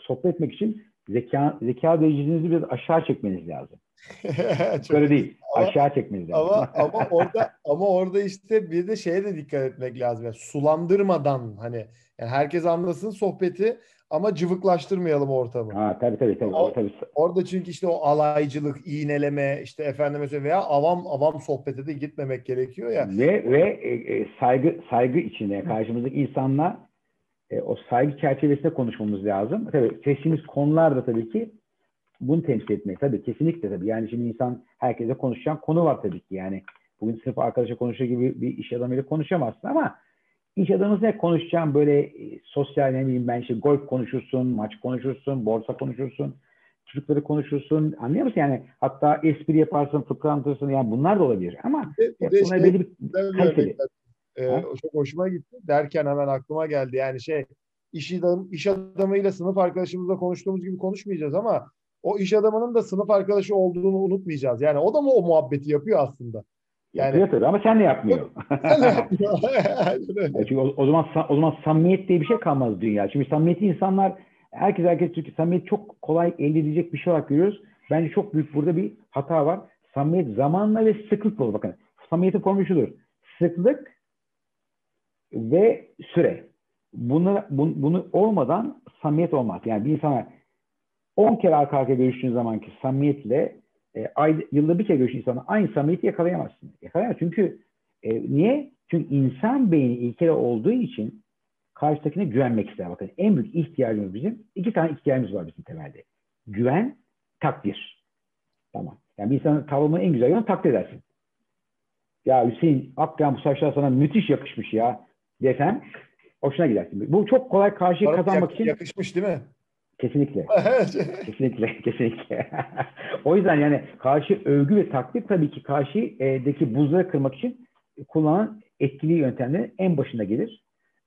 sohbet etmek için zeka zeka derecenizi biraz aşağı çekmeniz lazım. Böyle değil. Ama, aşağı çekmeniz lazım. Ama ama orada ama orada işte bir de şeye de dikkat etmek lazım. Yani sulandırmadan hani yani herkes anlasın sohbeti ama cıvıklaştırmayalım ortamı. Ha tabii tabii tabii. O, tabii. Orada çünkü işte o alaycılık, iğneleme, işte efendime söyleyeyim veya avam avam sohbete de gitmemek gerekiyor ya. Ve ve e, e saygı saygı içine karşımızdaki insanla e, o saygı çerçevesinde konuşmamız lazım. Tabii seçtiğimiz konular da tabii ki bunu temsil etmek. Tabii kesinlikle tabii. Yani şimdi insan herkese konuşacağın konu var tabii ki. Yani bugün sırf arkadaşa konuşur gibi bir iş adamıyla konuşamazsın ama iş adamınızla konuşacağım böyle e, sosyal ne bileyim ben işte golf konuşursun, maç konuşursun, borsa konuşursun, çocukları konuşursun. Anlıyor musun? Yani hatta espri yaparsın, fıkra anlatırsın. Yani bunlar da olabilir. Ama bir de, bunlar şey, belli bir kaliteli. Ee, çok hoşuma gitti. Derken hemen aklıma geldi. Yani şey iş, adam, iş adamıyla sınıf arkadaşımızla konuştuğumuz gibi konuşmayacağız ama o iş adamının da sınıf arkadaşı olduğunu unutmayacağız. Yani o da mı o muhabbeti yapıyor aslında? Yani yapıyor ama sen de yapmıyor. sen de yapmıyor. Çünkü o, o zaman o zaman samimiyet diye bir şey kalmaz dünya. Çünkü samimiyeti insanlar herkes herkes Türkiye samimiyet çok kolay elde edilecek bir şey olarak görüyoruz. Bence çok büyük burada bir hata var. Samimiyet zamanla ve sıklıkla olur. Bakın samimiyetin formülü şudur. Sıklık ve süre. Bunu, bunu, bunu olmadan samimiyet olmaz. Yani bir insana 10 kere arka arkaya görüştüğün zamanki samimiyetle e, ay, yılda bir kere görüştüğün insana aynı samimiyeti yakalayamazsın. Yakalayamaz. Çünkü e, niye? Çünkü insan beyni ilkeli olduğu için karşıdakine güvenmek ister. Bakın en büyük ihtiyacımız bizim, iki tane ihtiyacımız var bizim temelde. Güven, takdir. Tamam. Yani bir insanın tavrını en güzel yanı takdir edersin. Ya Hüseyin Akyan bu saçlar sana müthiş yakışmış ya desem hoşuna gidersin. Bu çok kolay karşıyı Bana kazanmak yak- için. Yakışmış değil mi? Kesinlikle. kesinlikle, kesinlikle. o yüzden yani karşı övgü ve takdir tabii ki karşıdaki buzları kırmak için kullanılan etkili yöntemlerin en başında gelir.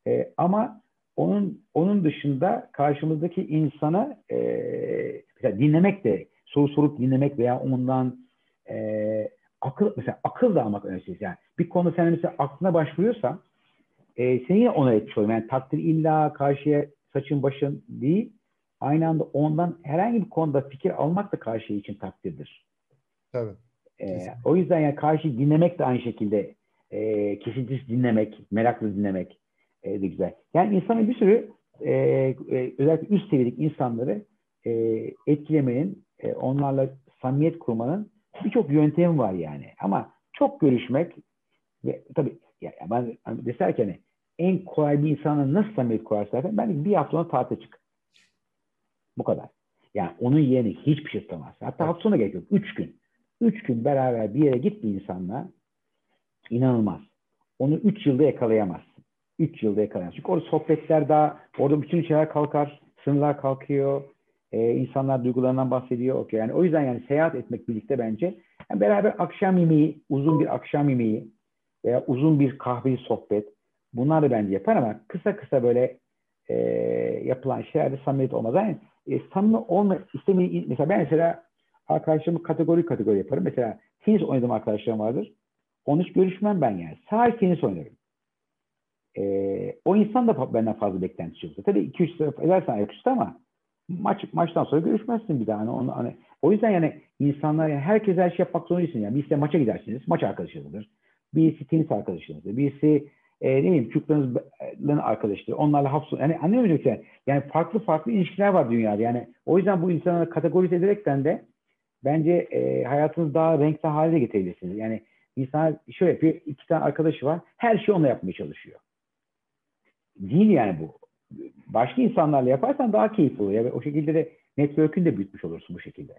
E, ama onun onun dışında karşımızdaki insana e, mesela dinlemek de soru sorup dinlemek veya ondan e, akıl mesela akıl da almak önemli. Yani bir konu sen mesela aklına başvuruyorsa e, seni yine ona etmiş oluyor. Yani takdir illa karşıya saçın başın değil aynı anda ondan herhangi bir konuda fikir almak da karşı için takdirdir. Tabii. Ee, o yüzden yani karşı dinlemek de aynı şekilde e, kesintisiz dinlemek, meraklı dinlemek e, de güzel. Yani insanın bir sürü e, e, özellikle üst seviyedeki insanları e, etkilemenin, e, onlarla samimiyet kurmanın birçok yöntemi var yani. Ama çok görüşmek ve tabii ya, ben hani deserken hani, en kolay bir insana nasıl samimiyet kurarsa ben bir hafta tatile çık. Bu kadar. Yani onun yerine hiçbir şey tutamaz. Hatta hafta sonu gerek yok. Üç gün. Üç gün beraber bir yere git bir insanla inanılmaz. Onu üç yılda yakalayamazsın. Üç yılda yakalayamazsın. Çünkü orada sohbetler daha, orada bütün şeyler kalkar, sınırlar kalkıyor. Ee, insanlar duygularından bahsediyor. Okay. Yani o yüzden yani seyahat etmek birlikte bence yani beraber akşam yemeği, uzun bir akşam yemeği veya uzun bir kahveli sohbet bunlar da bence yapar ama kısa kısa böyle e, yapılan şeylerde samimiyet olmaz. Yani e, samimi olma istemeyi mesela ben mesela arkadaşlarımı kategori kategori yaparım. Mesela tenis oynadığım arkadaşlarım vardır. Onu hiç görüşmem ben yani. Sadece tenis oynarım. Ee, o insan da benden fazla beklentisi yoktu. Tabii 2-3 taraf edersen ayaküstü ama maç maçtan sonra görüşmezsin bir daha. Hani onu, hani, o yüzden yani insanlar yani herkes her şey yapmak zorunda değilsin. Yani birisi maça gidersiniz. Maç arkadaşınızdır. Birisi tenis arkadaşınızdır. Birisi e, ne bileyim çocuklarınızın arkadaşları. Onlarla hafta yani musun? Yani, yani farklı farklı ilişkiler var dünyada. Yani o yüzden bu insanları kategorize ederekten de bence e, hayatınızı daha renkli hale getirebilirsiniz. Yani insan şöyle yapıyor. iki tane arkadaşı var. Her şeyi onunla yapmaya çalışıyor. Değil yani bu. Başka insanlarla yaparsan daha keyifli oluyor. Yani o şekilde de network'ünü de büyütmüş olursun bu şekilde.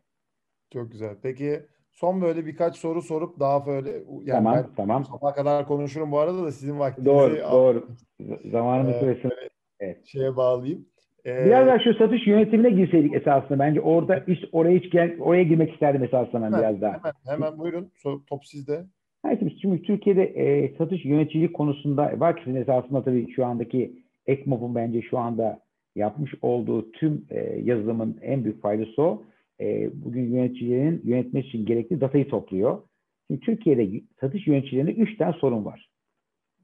Çok güzel. Peki son böyle birkaç soru sorup daha böyle yani tamam, ben tamam. sabaha kadar konuşurum bu arada da sizin vaktinizi doğru, doğru. Zamanımız e, süresini evet. şeye bağlayayım. Ee, Biraz daha şu satış yönetimine girseydik esasında. Bence orada hiç oraya hiç gel, oraya girmek isterdim esasında ben hemen, biraz daha. Hemen, hemen buyurun. Top sizde. Hayır, şimdi Türkiye'de e, satış yöneticilik konusunda var ki esasında tabii şu andaki ECMOP'un bence şu anda yapmış olduğu tüm e, yazılımın en büyük faydası o. E, bugün yöneticilerin yönetmek için gerekli datayı topluyor. Şimdi Türkiye'de satış yöneticilerinde üç tane sorun var.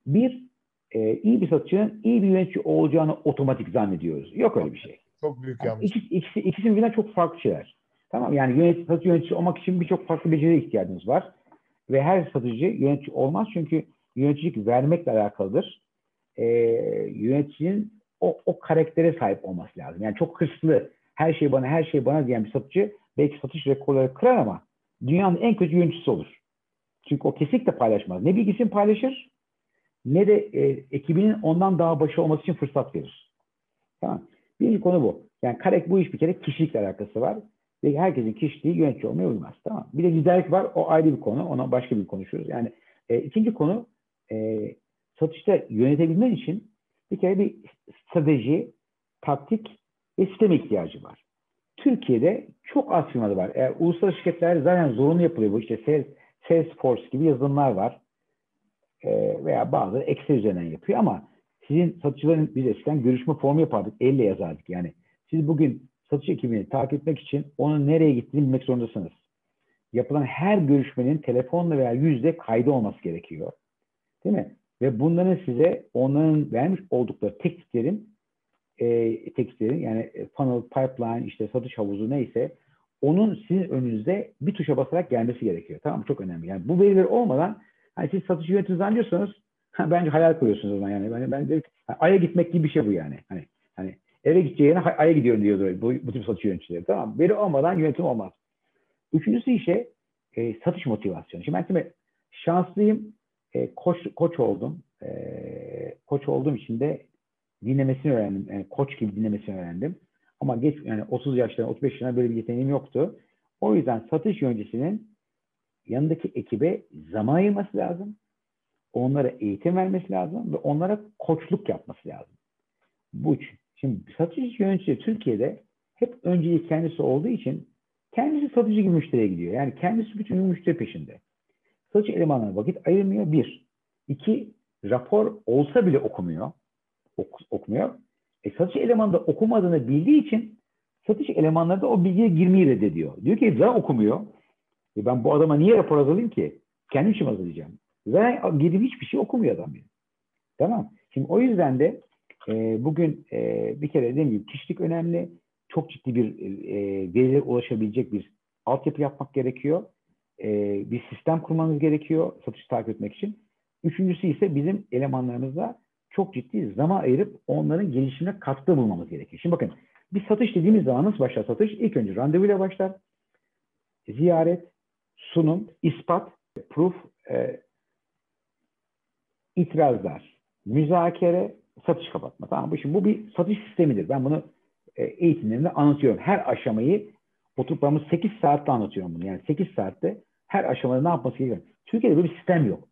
Bir, e, iyi bir satışçının iyi bir yönetici olacağını otomatik zannediyoruz. Yok öyle bir şey. Çok büyük yanlış. İkisi, ikisi, ikisi birbirinden çok farklı şeyler. Tamam yani yönetici, satış yöneticisi olmak için birçok farklı beceriye ihtiyacınız var. Ve her satıcı yönetici olmaz çünkü yöneticilik vermekle alakalıdır. E, yöneticinin o, o karaktere sahip olması lazım. Yani çok hırslı, her şey bana, her şey bana diyen bir satıcı belki satış rekorları kırar ama dünyanın en kötü yöneticisi olur. Çünkü o kesinlikle paylaşmaz. Ne bilgisini paylaşır ne de e, ekibinin ondan daha başı olması için fırsat verir. Tamam. Birinci konu bu. Yani Karek bu iş bir kere kişilikle alakası var. Ve herkesin kişiliği yönetici olmaya uymaz. Tamam. Bir de liderlik var. O ayrı bir konu. Ona başka bir konuşuruz. Yani e, ikinci konu e, satışta yönetebilmen için bir kere bir strateji, taktik ve sistem ihtiyacı var. Türkiye'de çok az firmada var. E, uluslararası şirketler zaten zorunlu yapılıyor bu. İşte Salesforce gibi yazılımlar var. E, veya bazı Excel üzerinden yapıyor ama sizin satıcıların biz eskiden görüşme formu yapardık. Elle yazardık yani. Siz bugün satış ekibini takip etmek için onun nereye gittiğini bilmek zorundasınız. Yapılan her görüşmenin telefonla veya yüzde kaydı olması gerekiyor. Değil mi? Ve bunların size onların vermiş oldukları tekniklerin e, tekniklerin yani e, funnel, pipeline, işte satış havuzu neyse onun sizin önünüzde bir tuşa basarak gelmesi gerekiyor. Tamam mı? Çok önemli. Yani bu veriler olmadan hani siz satış yönetimi zannediyorsanız bence hayal kuruyorsunuz o zaman yani. Ben, ben de, Ay'a gitmek gibi bir şey bu yani. Hani hani eve gideceği yerine Ay'a gidiyorum diyordu bu, bu tip satış yöneticileri. Tamam Veri olmadan yönetim olmaz. Üçüncüsü işe e, satış motivasyonu. Şimdi ben şimdi şanslıyım. E, koç, koç oldum. E, koç olduğum için de dinlemesini öğrendim. Yani koç gibi dinlemesini öğrendim. Ama geç yani 30 yaşlarında 35 yaşlarında böyle bir yeteneğim yoktu. O yüzden satış yöneticisinin yanındaki ekibe zaman ayırması lazım. Onlara eğitim vermesi lazım ve onlara koçluk yapması lazım. Bu için. Şimdi satış yöneticisi Türkiye'de hep önceliği kendisi olduğu için kendisi satıcı gibi müşteriye gidiyor. Yani kendisi bütün müşteri peşinde. Satış elemanlarına vakit ayırmıyor. Bir. İki, rapor olsa bile okumuyor. Ok, okumuyor. E, satış elemanı da okumadığını bildiği için satış elemanları da o bilgiye girmeyi reddediyor. Diyor ki zaten okumuyor. E ben bu adama niye rapor hazırlayayım ki? Kendim için hazırlayacağım. Zaten gidip hiçbir şey okumuyor adam benim. Tamam. Şimdi o yüzden de e, bugün e, bir kere dediğim gibi kişilik önemli. Çok ciddi bir e, verilere ulaşabilecek bir altyapı yapmak gerekiyor. E, bir sistem kurmanız gerekiyor satış takip etmek için. Üçüncüsü ise bizim elemanlarımıza çok ciddi zaman ayırıp onların gelişimine katkı bulmamız gerekiyor. Şimdi bakın bir satış dediğimiz zaman nasıl başlar satış? İlk önce randevuyla başlar. Ziyaret, sunum, ispat, proof, e, itirazlar, müzakere, satış kapatma. Tamam mı? Şimdi bu bir satış sistemidir. Ben bunu e, eğitimlerimde anlatıyorum. Her aşamayı ben 8 saatte anlatıyorum bunu. Yani 8 saatte her aşamada ne yapması gerekiyor. Türkiye'de böyle bir sistem yok.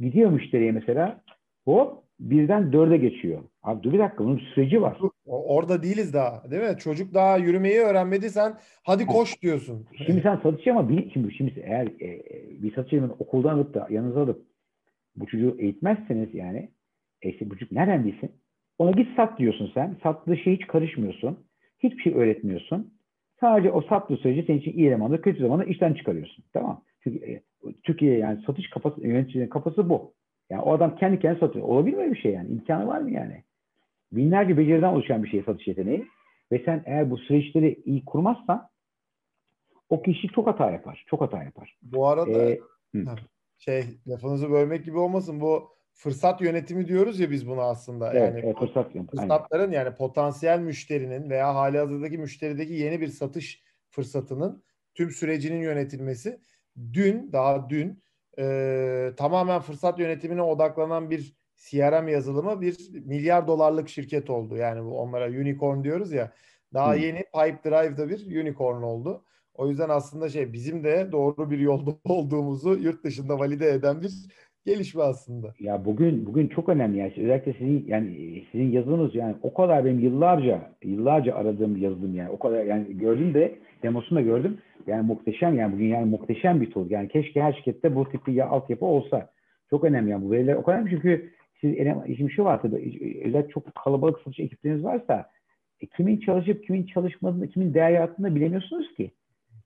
Gidiyor müşteriye mesela hop birden dörde geçiyor. Abi dur bir dakika bunun süreci var. Orada değiliz daha değil mi? Çocuk daha yürümeyi öğrenmedi sen hadi koş diyorsun. Şimdi sen satışçı ama bir, şimdi, şimdi eğer e, e bir satışçı okuldan alıp da yanınıza alıp bu çocuğu eğitmezseniz yani e işte bu çocuk nereden bilsin? Ona git sat diyorsun sen. Sattığı şey hiç karışmıyorsun. Hiçbir şey öğretmiyorsun. Sadece o sattığı sürece senin için iyi zamanda kötü zamanda işten çıkarıyorsun. Tamam. Çünkü e, Türkiye yani satış kafası, yöneticinin kafası bu. Yani o adam kendi kendine satıyor. Olabilir mi bir şey yani? İmkanı var mı yani? Binlerce beceriden oluşan bir şey satış yeteneği. Ve sen eğer bu süreçleri iyi kurmazsan o kişi çok hata yapar. Çok hata yapar. Bu arada ee, şey lafınızı bölmek gibi olmasın bu fırsat yönetimi diyoruz ya biz buna aslında. Evet, yani evet, fırsat yönetimi. Fırsatların Aynen. yani potansiyel müşterinin veya hali hazırdaki müşterideki yeni bir satış fırsatının tüm sürecinin yönetilmesi dün daha dün e, tamamen fırsat yönetimine odaklanan bir CRM yazılımı bir milyar dolarlık şirket oldu. Yani bu onlara unicorn diyoruz ya. Daha Hı. yeni Pipe Drive'da bir unicorn oldu. O yüzden aslında şey bizim de doğru bir yolda olduğumuzu yurt dışında valide eden bir gelişme aslında. Ya bugün bugün çok önemli yani özellikle sizin yani sizin yazınız yani o kadar benim yıllarca yıllarca aradığım yazılım yani o kadar yani gördüm de demosunu da gördüm. Yani muhteşem yani bugün yani muhteşem bir tool. Yani keşke her şirkette bu tip bir altyapı olsa. Çok önemli yani bu veriler o kadar önemli çünkü siz şimdi şu var tabii özellikle çok kalabalık satış ekipleriniz varsa e, kimin çalışıp kimin çalışmadığını, kimin değer yarattığını bilemiyorsunuz ki.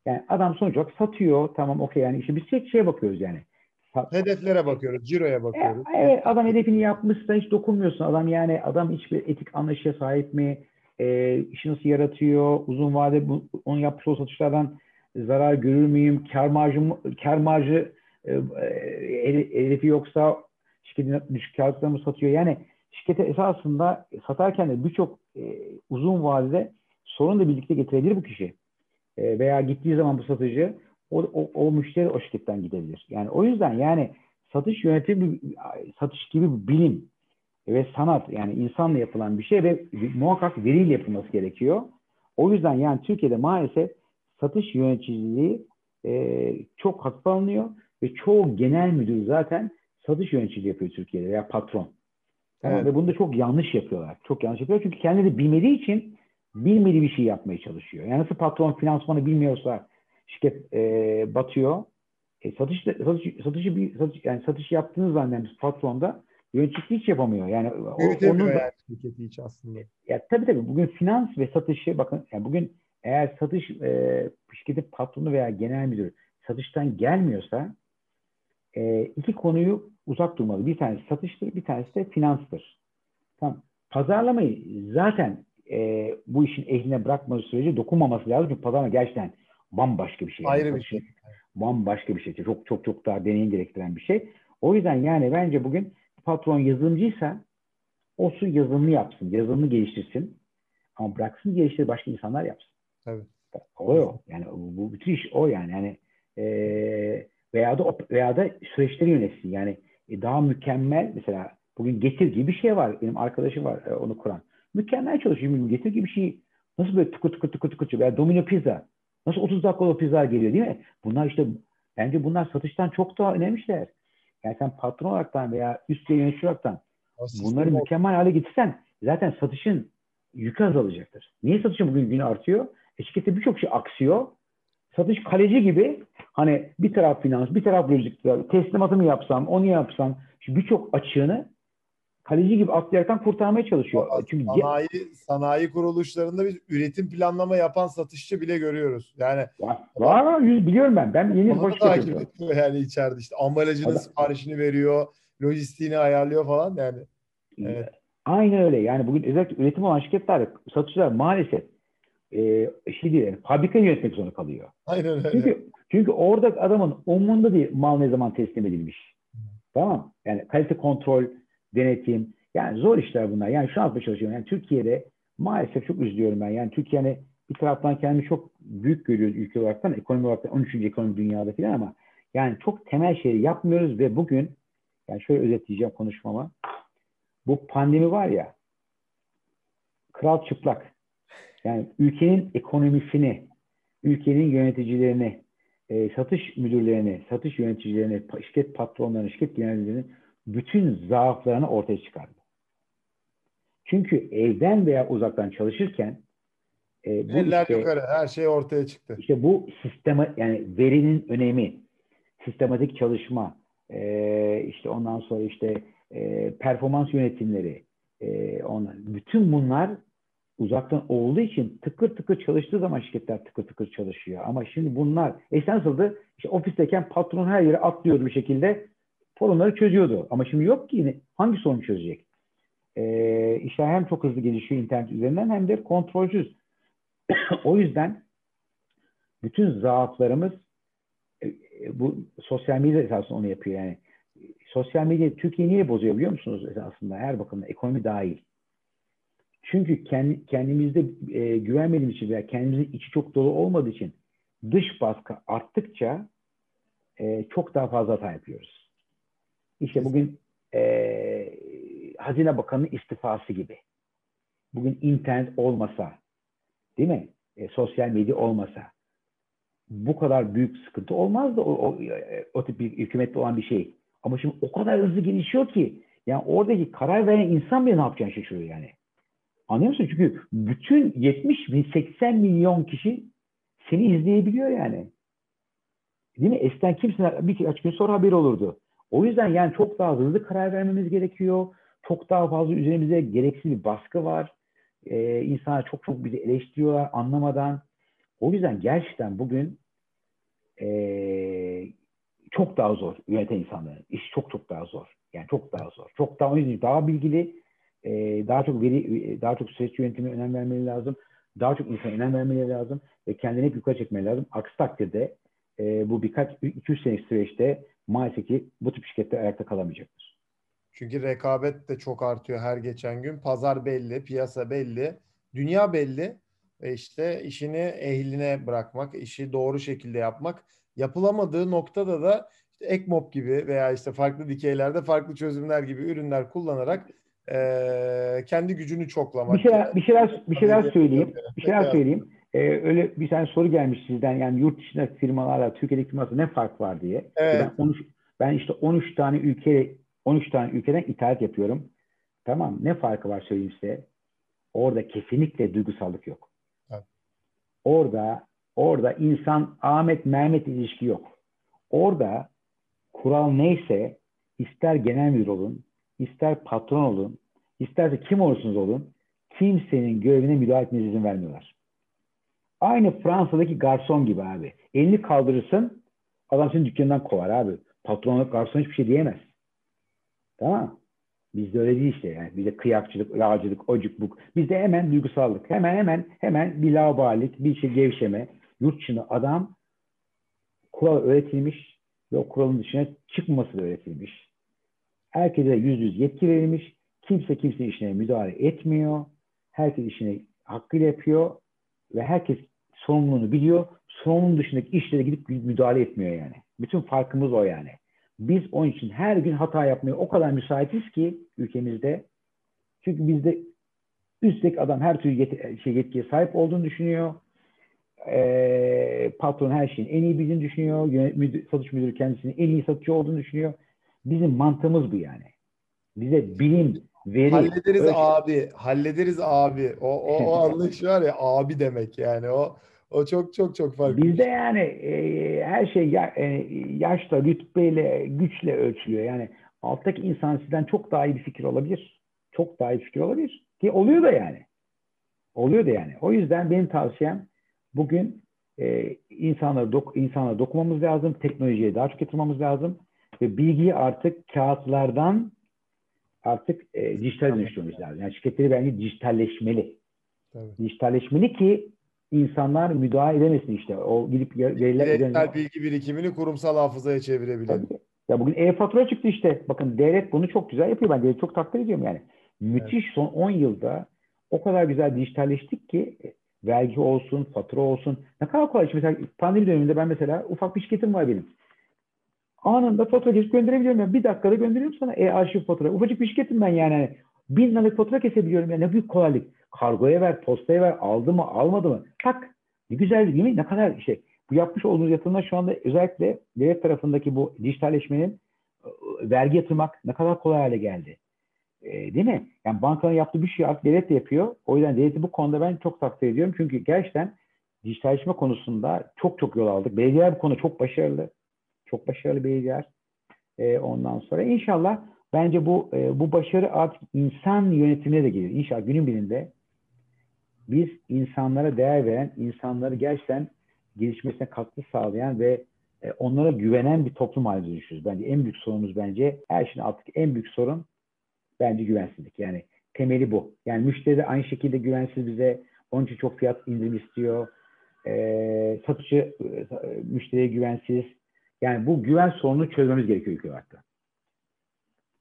Yani adam sonuç olarak satıyor tamam okey yani işte biz şey, şeye bakıyoruz yani Hedeflere bakıyoruz, ciroya bakıyoruz. E, evet, adam hedefini yapmışsa hiç dokunmuyorsun. Adam yani adam hiçbir etik anlayışa sahip mi? E, işi nasıl yaratıyor? Uzun vade bu, onun yapmış olduğu satışlardan zarar görür müyüm? Kar marjı, kar marjı e, e hedefi yoksa şirketin düşük karlılıkla mı satıyor? Yani şirkete esasında satarken de birçok e, uzun vadede sorun da birlikte getirebilir bu kişi. E, veya gittiği zaman bu satıcı o, o, o müşteri o şirketten gidebilir. Yani o yüzden yani satış yönetimi satış gibi bir bilim ve sanat yani insanla yapılan bir şey ve muhakkak veriyle yapılması gerekiyor. O yüzden yani Türkiye'de maalesef satış yöneticiliği e, çok hafife alınıyor ve çoğu genel müdür zaten satış yöneticiliği yapıyor Türkiye'de veya patron. Evet. Ve bunu da çok yanlış yapıyorlar. Çok yanlış yapıyorlar çünkü kendileri bilmediği için bilmediği bir şey yapmaya çalışıyor. Yani nasıl patron finansmanı bilmiyorsa şirket e, batıyor. E, satış, satış, satışı satış, yani satış yaptığınız zannediyorsunuz patronda yöneticilik hiç yapamıyor. Yani onu da, yani şirketi hiç aslında. Ya tabii tabii bugün finans ve satışı bakın yani bugün eğer satış e, şirketin patronu veya genel müdür satıştan gelmiyorsa e, iki konuyu uzak durmalı. Bir tanesi satıştır, bir tanesi de finanstır. Tamam. Pazarlamayı zaten e, bu işin ehline bırakmadığı sürece dokunmaması lazım. Çünkü pazarlama gerçekten bambaşka bir şey. Ayrı yani. bir şey. Bambaşka bir şey. Çok çok çok daha deneyim gerektiren bir şey. O yüzden yani bence bugün patron yazılımcıysa o su yazılımı yapsın, yazılımı geliştirsin. Ama bıraksın geliştir başka insanlar yapsın. Evet. O o. Yani bu bütün iş o yani. Yani e, veya da veya da süreçleri yönetsin. Yani e, daha mükemmel mesela bugün getir gibi bir şey var. Benim arkadaşım var e, onu kuran. Mükemmel çalışıyor. Getir gibi bir şey nasıl böyle tıkı tıkı tıkı tıkı veya domino pizza Nasıl 30 dakikada pizza geliyor değil mi? Bunlar işte bence bunlar satıştan çok daha önemli şeyler. Yani sen patron olaraktan veya üst yönetici olaraktan bunları mükemmel hale getirsen zaten satışın yükü azalacaktır. Niye satışın bugün günü artıyor? E şirkette birçok şey aksıyor. Satış kaleci gibi hani bir taraf finans, bir taraf lojistik, teslimatımı yapsam, onu yapsam birçok açığını kaleci gibi atlayaraktan kurtarmaya çalışıyor. Ama Çünkü sanayi, sanayi kuruluşlarında biz üretim planlama yapan satışçı bile görüyoruz. Yani var, var, var biliyorum ben. Ben yeni boş takip ediyor yani içeride işte ambalajının Adam. siparişini veriyor, lojistiğini ayarlıyor falan yani. Evet. Aynen öyle. Yani bugün özellikle üretim olan şirketler, satışçılar maalesef e, şey değil, yani fabrika yönetmek zorunda kalıyor. Aynen öyle. Çünkü, çünkü orada adamın umunda değil mal ne zaman teslim edilmiş. Tamam. Yani kalite kontrol, denetim. Yani zor işler bunlar. Yani şu an çalışıyorum. Yani Türkiye'de maalesef çok üzülüyorum ben. Yani Türkiye hani bir taraftan kendimi çok büyük görüyoruz ülke olarak da ekonomi olarak da 13. ekonomi dünyada falan ama yani çok temel şeyi yapmıyoruz ve bugün yani şöyle özetleyeceğim konuşmama. Bu pandemi var ya kral çıplak. Yani ülkenin ekonomisini, ülkenin yöneticilerini, e, satış müdürlerini, satış yöneticilerini, şirket patronlarını, şirket genellerini bütün zaaflarını ortaya çıkardı. Çünkü evden veya uzaktan çalışırken e, bu Eller işte, yukarı her şey ortaya çıktı. İşte bu sistema yani verinin önemi, sistematik çalışma, e, işte ondan sonra işte e, performans yönetimleri, e, onlar, bütün bunlar uzaktan olduğu için tıkır tıkır çalıştığı zaman şirketler tıkır tıkır çalışıyor. Ama şimdi bunlar eski nasıldı? İşte ofisteyken patron her yere atlıyordu bir şekilde sorunları çözüyordu. Ama şimdi yok ki hangi sorunu çözecek? Ee, işler hem çok hızlı gelişiyor internet üzerinden hem de kontrolsüz. o yüzden bütün zaaflarımız e, e, bu sosyal medya esasında onu yapıyor yani. Sosyal medya Türkiye'yi niye bozuyor biliyor musunuz aslında her bakımda ekonomi dahil. Çünkü kendi, kendimizde e, güvenmediğimiz için veya kendimizin içi çok dolu olmadığı için dış baskı arttıkça e, çok daha fazla hata yapıyoruz. İşte bugün e, Hazine Bakanı'nın istifası gibi. Bugün internet olmasa, değil mi? E, sosyal medya olmasa bu kadar büyük sıkıntı olmazdı o, o, o tip bir hükümette olan bir şey. Ama şimdi o kadar hızlı gelişiyor ki yani oradaki karar veren insan bile ne yapacağını şaşırıyor yani. Anlıyor musun? Çünkü bütün 70 bin 80 milyon kişi seni izleyebiliyor yani. Değil mi? Eskiden kimse birkaç gün sonra haber olurdu. O yüzden yani çok daha hızlı karar vermemiz gerekiyor. Çok daha fazla üzerimize gereksiz bir baskı var. Ee, insanlar çok çok bizi eleştiriyorlar anlamadan. O yüzden gerçekten bugün ee, çok daha zor yöneten insanların. İş çok çok daha zor. Yani çok daha zor. Çok daha daha bilgili, e, daha çok veri, daha çok süreç yönetimi önem vermeleri lazım. Daha çok insan önem vermeleri lazım ve kendini hep yukarı çekmeleri lazım. Aksi takdirde e, bu birkaç, 2-3 senelik süreçte maalesef ki bu tip şirketler ayakta kalamayacaktır. Çünkü rekabet de çok artıyor her geçen gün. Pazar belli, piyasa belli, dünya belli. Ve işte işini ehline bırakmak, işi doğru şekilde yapmak. Yapılamadığı noktada da işte Ekmop gibi veya işte farklı dikeylerde farklı çözümler gibi ürünler kullanarak e, kendi gücünü çoklamak. Bir şeyler, bir şeyler, bir şeyler söyleyeyim. Bir şeyler söyleyeyim. Ee, öyle bir tane soru gelmiş sizden yani yurt dışında firmalarla Türkiye'deki firmalarla ne fark var diye. Evet. Ben, 13, ben işte 13 tane ülke 13 tane ülkeden ithalat yapıyorum. Tamam ne farkı var söyleyeyim size. Orada kesinlikle duygusallık yok. Evet. Orada orada insan Ahmet Mehmet ilişki yok. Orada kural neyse ister genel müdür olun, ister patron olun, isterse kim olursunuz olun kimsenin görevine müdahale etmenize izin vermiyorlar. Aynı Fransa'daki garson gibi abi. Elini kaldırırsın adam senin dükkanından kovar abi. Patron garson hiçbir şey diyemez. Tamam Bizde öyle değil işte yani. Bizde kıyakçılık, yağcılık, ocuk buk. Bizde hemen duygusallık. Hemen hemen hemen bir laubalik, bir şey gevşeme. Yurt dışında adam kural öğretilmiş ve o kuralın dışına çıkmaması da öğretilmiş. Herkese yüz yüz yetki verilmiş. Kimse kimse işine müdahale etmiyor. Herkes işini hakkıyla yapıyor ve herkes sorumluluğunu biliyor. Sorumluluğun dışındaki işlere gidip müdahale etmiyor yani. Bütün farkımız o yani. Biz onun için her gün hata yapmaya o kadar müsaitiz ki ülkemizde. Çünkü bizde üstteki adam her türlü yet şey, yetkiye sahip olduğunu düşünüyor. Ee, patron her şeyin en iyi bildiğini düşünüyor. Müdür, satış müdürü kendisinin en iyi satıcı olduğunu düşünüyor. Bizim mantığımız bu yani. Bize bilim, veri... Hallederiz ölçü... abi. Hallederiz abi. O, o, o anlayış var ya abi demek yani. O o çok çok çok farklı. Bizde yani e, her şey ya, e, yaşla, rütbeyle, güçle ölçülüyor. Yani alttaki insan sizden çok daha iyi bir fikir olabilir. Çok daha iyi fikir olabilir. Ki oluyor da yani. Oluyor da yani. O yüzden benim tavsiyem bugün e, insanlara, dok insanlara dokunmamız lazım. Teknolojiye daha çok yatırmamız lazım. Ve bilgiyi artık kağıtlardan artık e, dijitale dönüştürmemiz lazım. Yani şirketleri bence dijitalleşmeli. Tabii. Dijitalleşmeli ki insanlar müdahale edemesin işte. O gidip veriler Bireysel bilgi birikimini kurumsal hafızaya çevirebilelim. Ya bugün e-fatura çıktı işte. Bakın devlet bunu çok güzel yapıyor. Ben devlet çok takdir ediyorum yani. Müthiş son 10 yılda o kadar güzel dijitalleştik ki e, vergi olsun, fatura olsun. Ne kadar kolay. Şimdi mesela pandemi döneminde ben mesela ufak bir şirketim var benim. Anında fatura kesip gönderebiliyorum. Yani. Bir dakikada gönderiyorum sana e-arşiv fatura. Ufacık bir şirketim ben yani. Hani bin liralık fatura kesebiliyorum. Yani ne büyük kolaylık. Kargoya ver, postaya ver. Aldı mı, almadı mı? Tak. Ne güzel değil mi? Ne kadar şey. Bu yapmış olduğunuz yatırımlar şu anda özellikle devlet tarafındaki bu dijitalleşmenin e, vergi yatırmak ne kadar kolay hale geldi. E, değil mi? Yani bankanın yaptığı bir şey artık devlet de yapıyor. O yüzden devleti bu konuda ben çok takdir ediyorum. Çünkü gerçekten dijitalleşme konusunda çok çok yol aldık. Belediyeler bu konuda çok başarılı. Çok başarılı belediyeler. E, ondan sonra inşallah bence bu e, bu başarı artık insan yönetimine de gelir. İnşallah günün birinde biz insanlara değer veren, insanları gerçekten gelişmesine katkı sağlayan ve e, onlara güvenen bir toplum haline dönüşürüz. Bence en büyük sorunumuz bence her şeyin altındaki en büyük sorun bence güvensizlik. Yani temeli bu. Yani müşteri de aynı şekilde güvensiz bize. Onun için çok fiyat indirim istiyor. E, satıcı e, müşteriye güvensiz. Yani bu güven sorununu çözmemiz gerekiyor ilk olarak.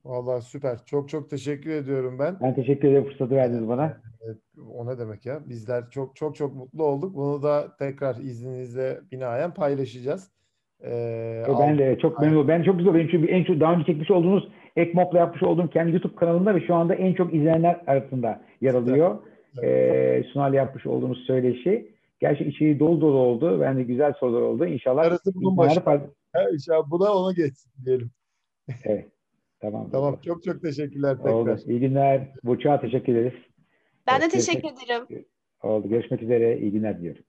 Vallahi süper. Çok çok teşekkür ediyorum ben. Ben teşekkür ederim fırsatı verdiniz bana. Evet, o ne demek ya? Bizler çok çok çok mutlu olduk. Bunu da tekrar izninizle binaen paylaşacağız. Ee, e ben de çok memnun Ben çok güzel. Benim çünkü en çok daha önce çekmiş olduğunuz Ekmop'la yapmış olduğum kendi YouTube kanalında ve şu anda en çok izleyenler arasında yer alıyor. Evet. Ee, Sunal yapmış olduğumuz söyleşi. Gerçi içeriği dolu dolu oldu. Ben de güzel sorular oldu. İnşallah. Arası bunun başı. Ha, inşallah buna ona geçsin diyelim. evet. Tamam. Tamam. Çok çok teşekkürler tekrar. Oldu. İyi günler. Burçak'a teşekkür ederiz. Ben de teşekkür ederim. Oldu. Görüşmek üzere. İyi günler diliyorum.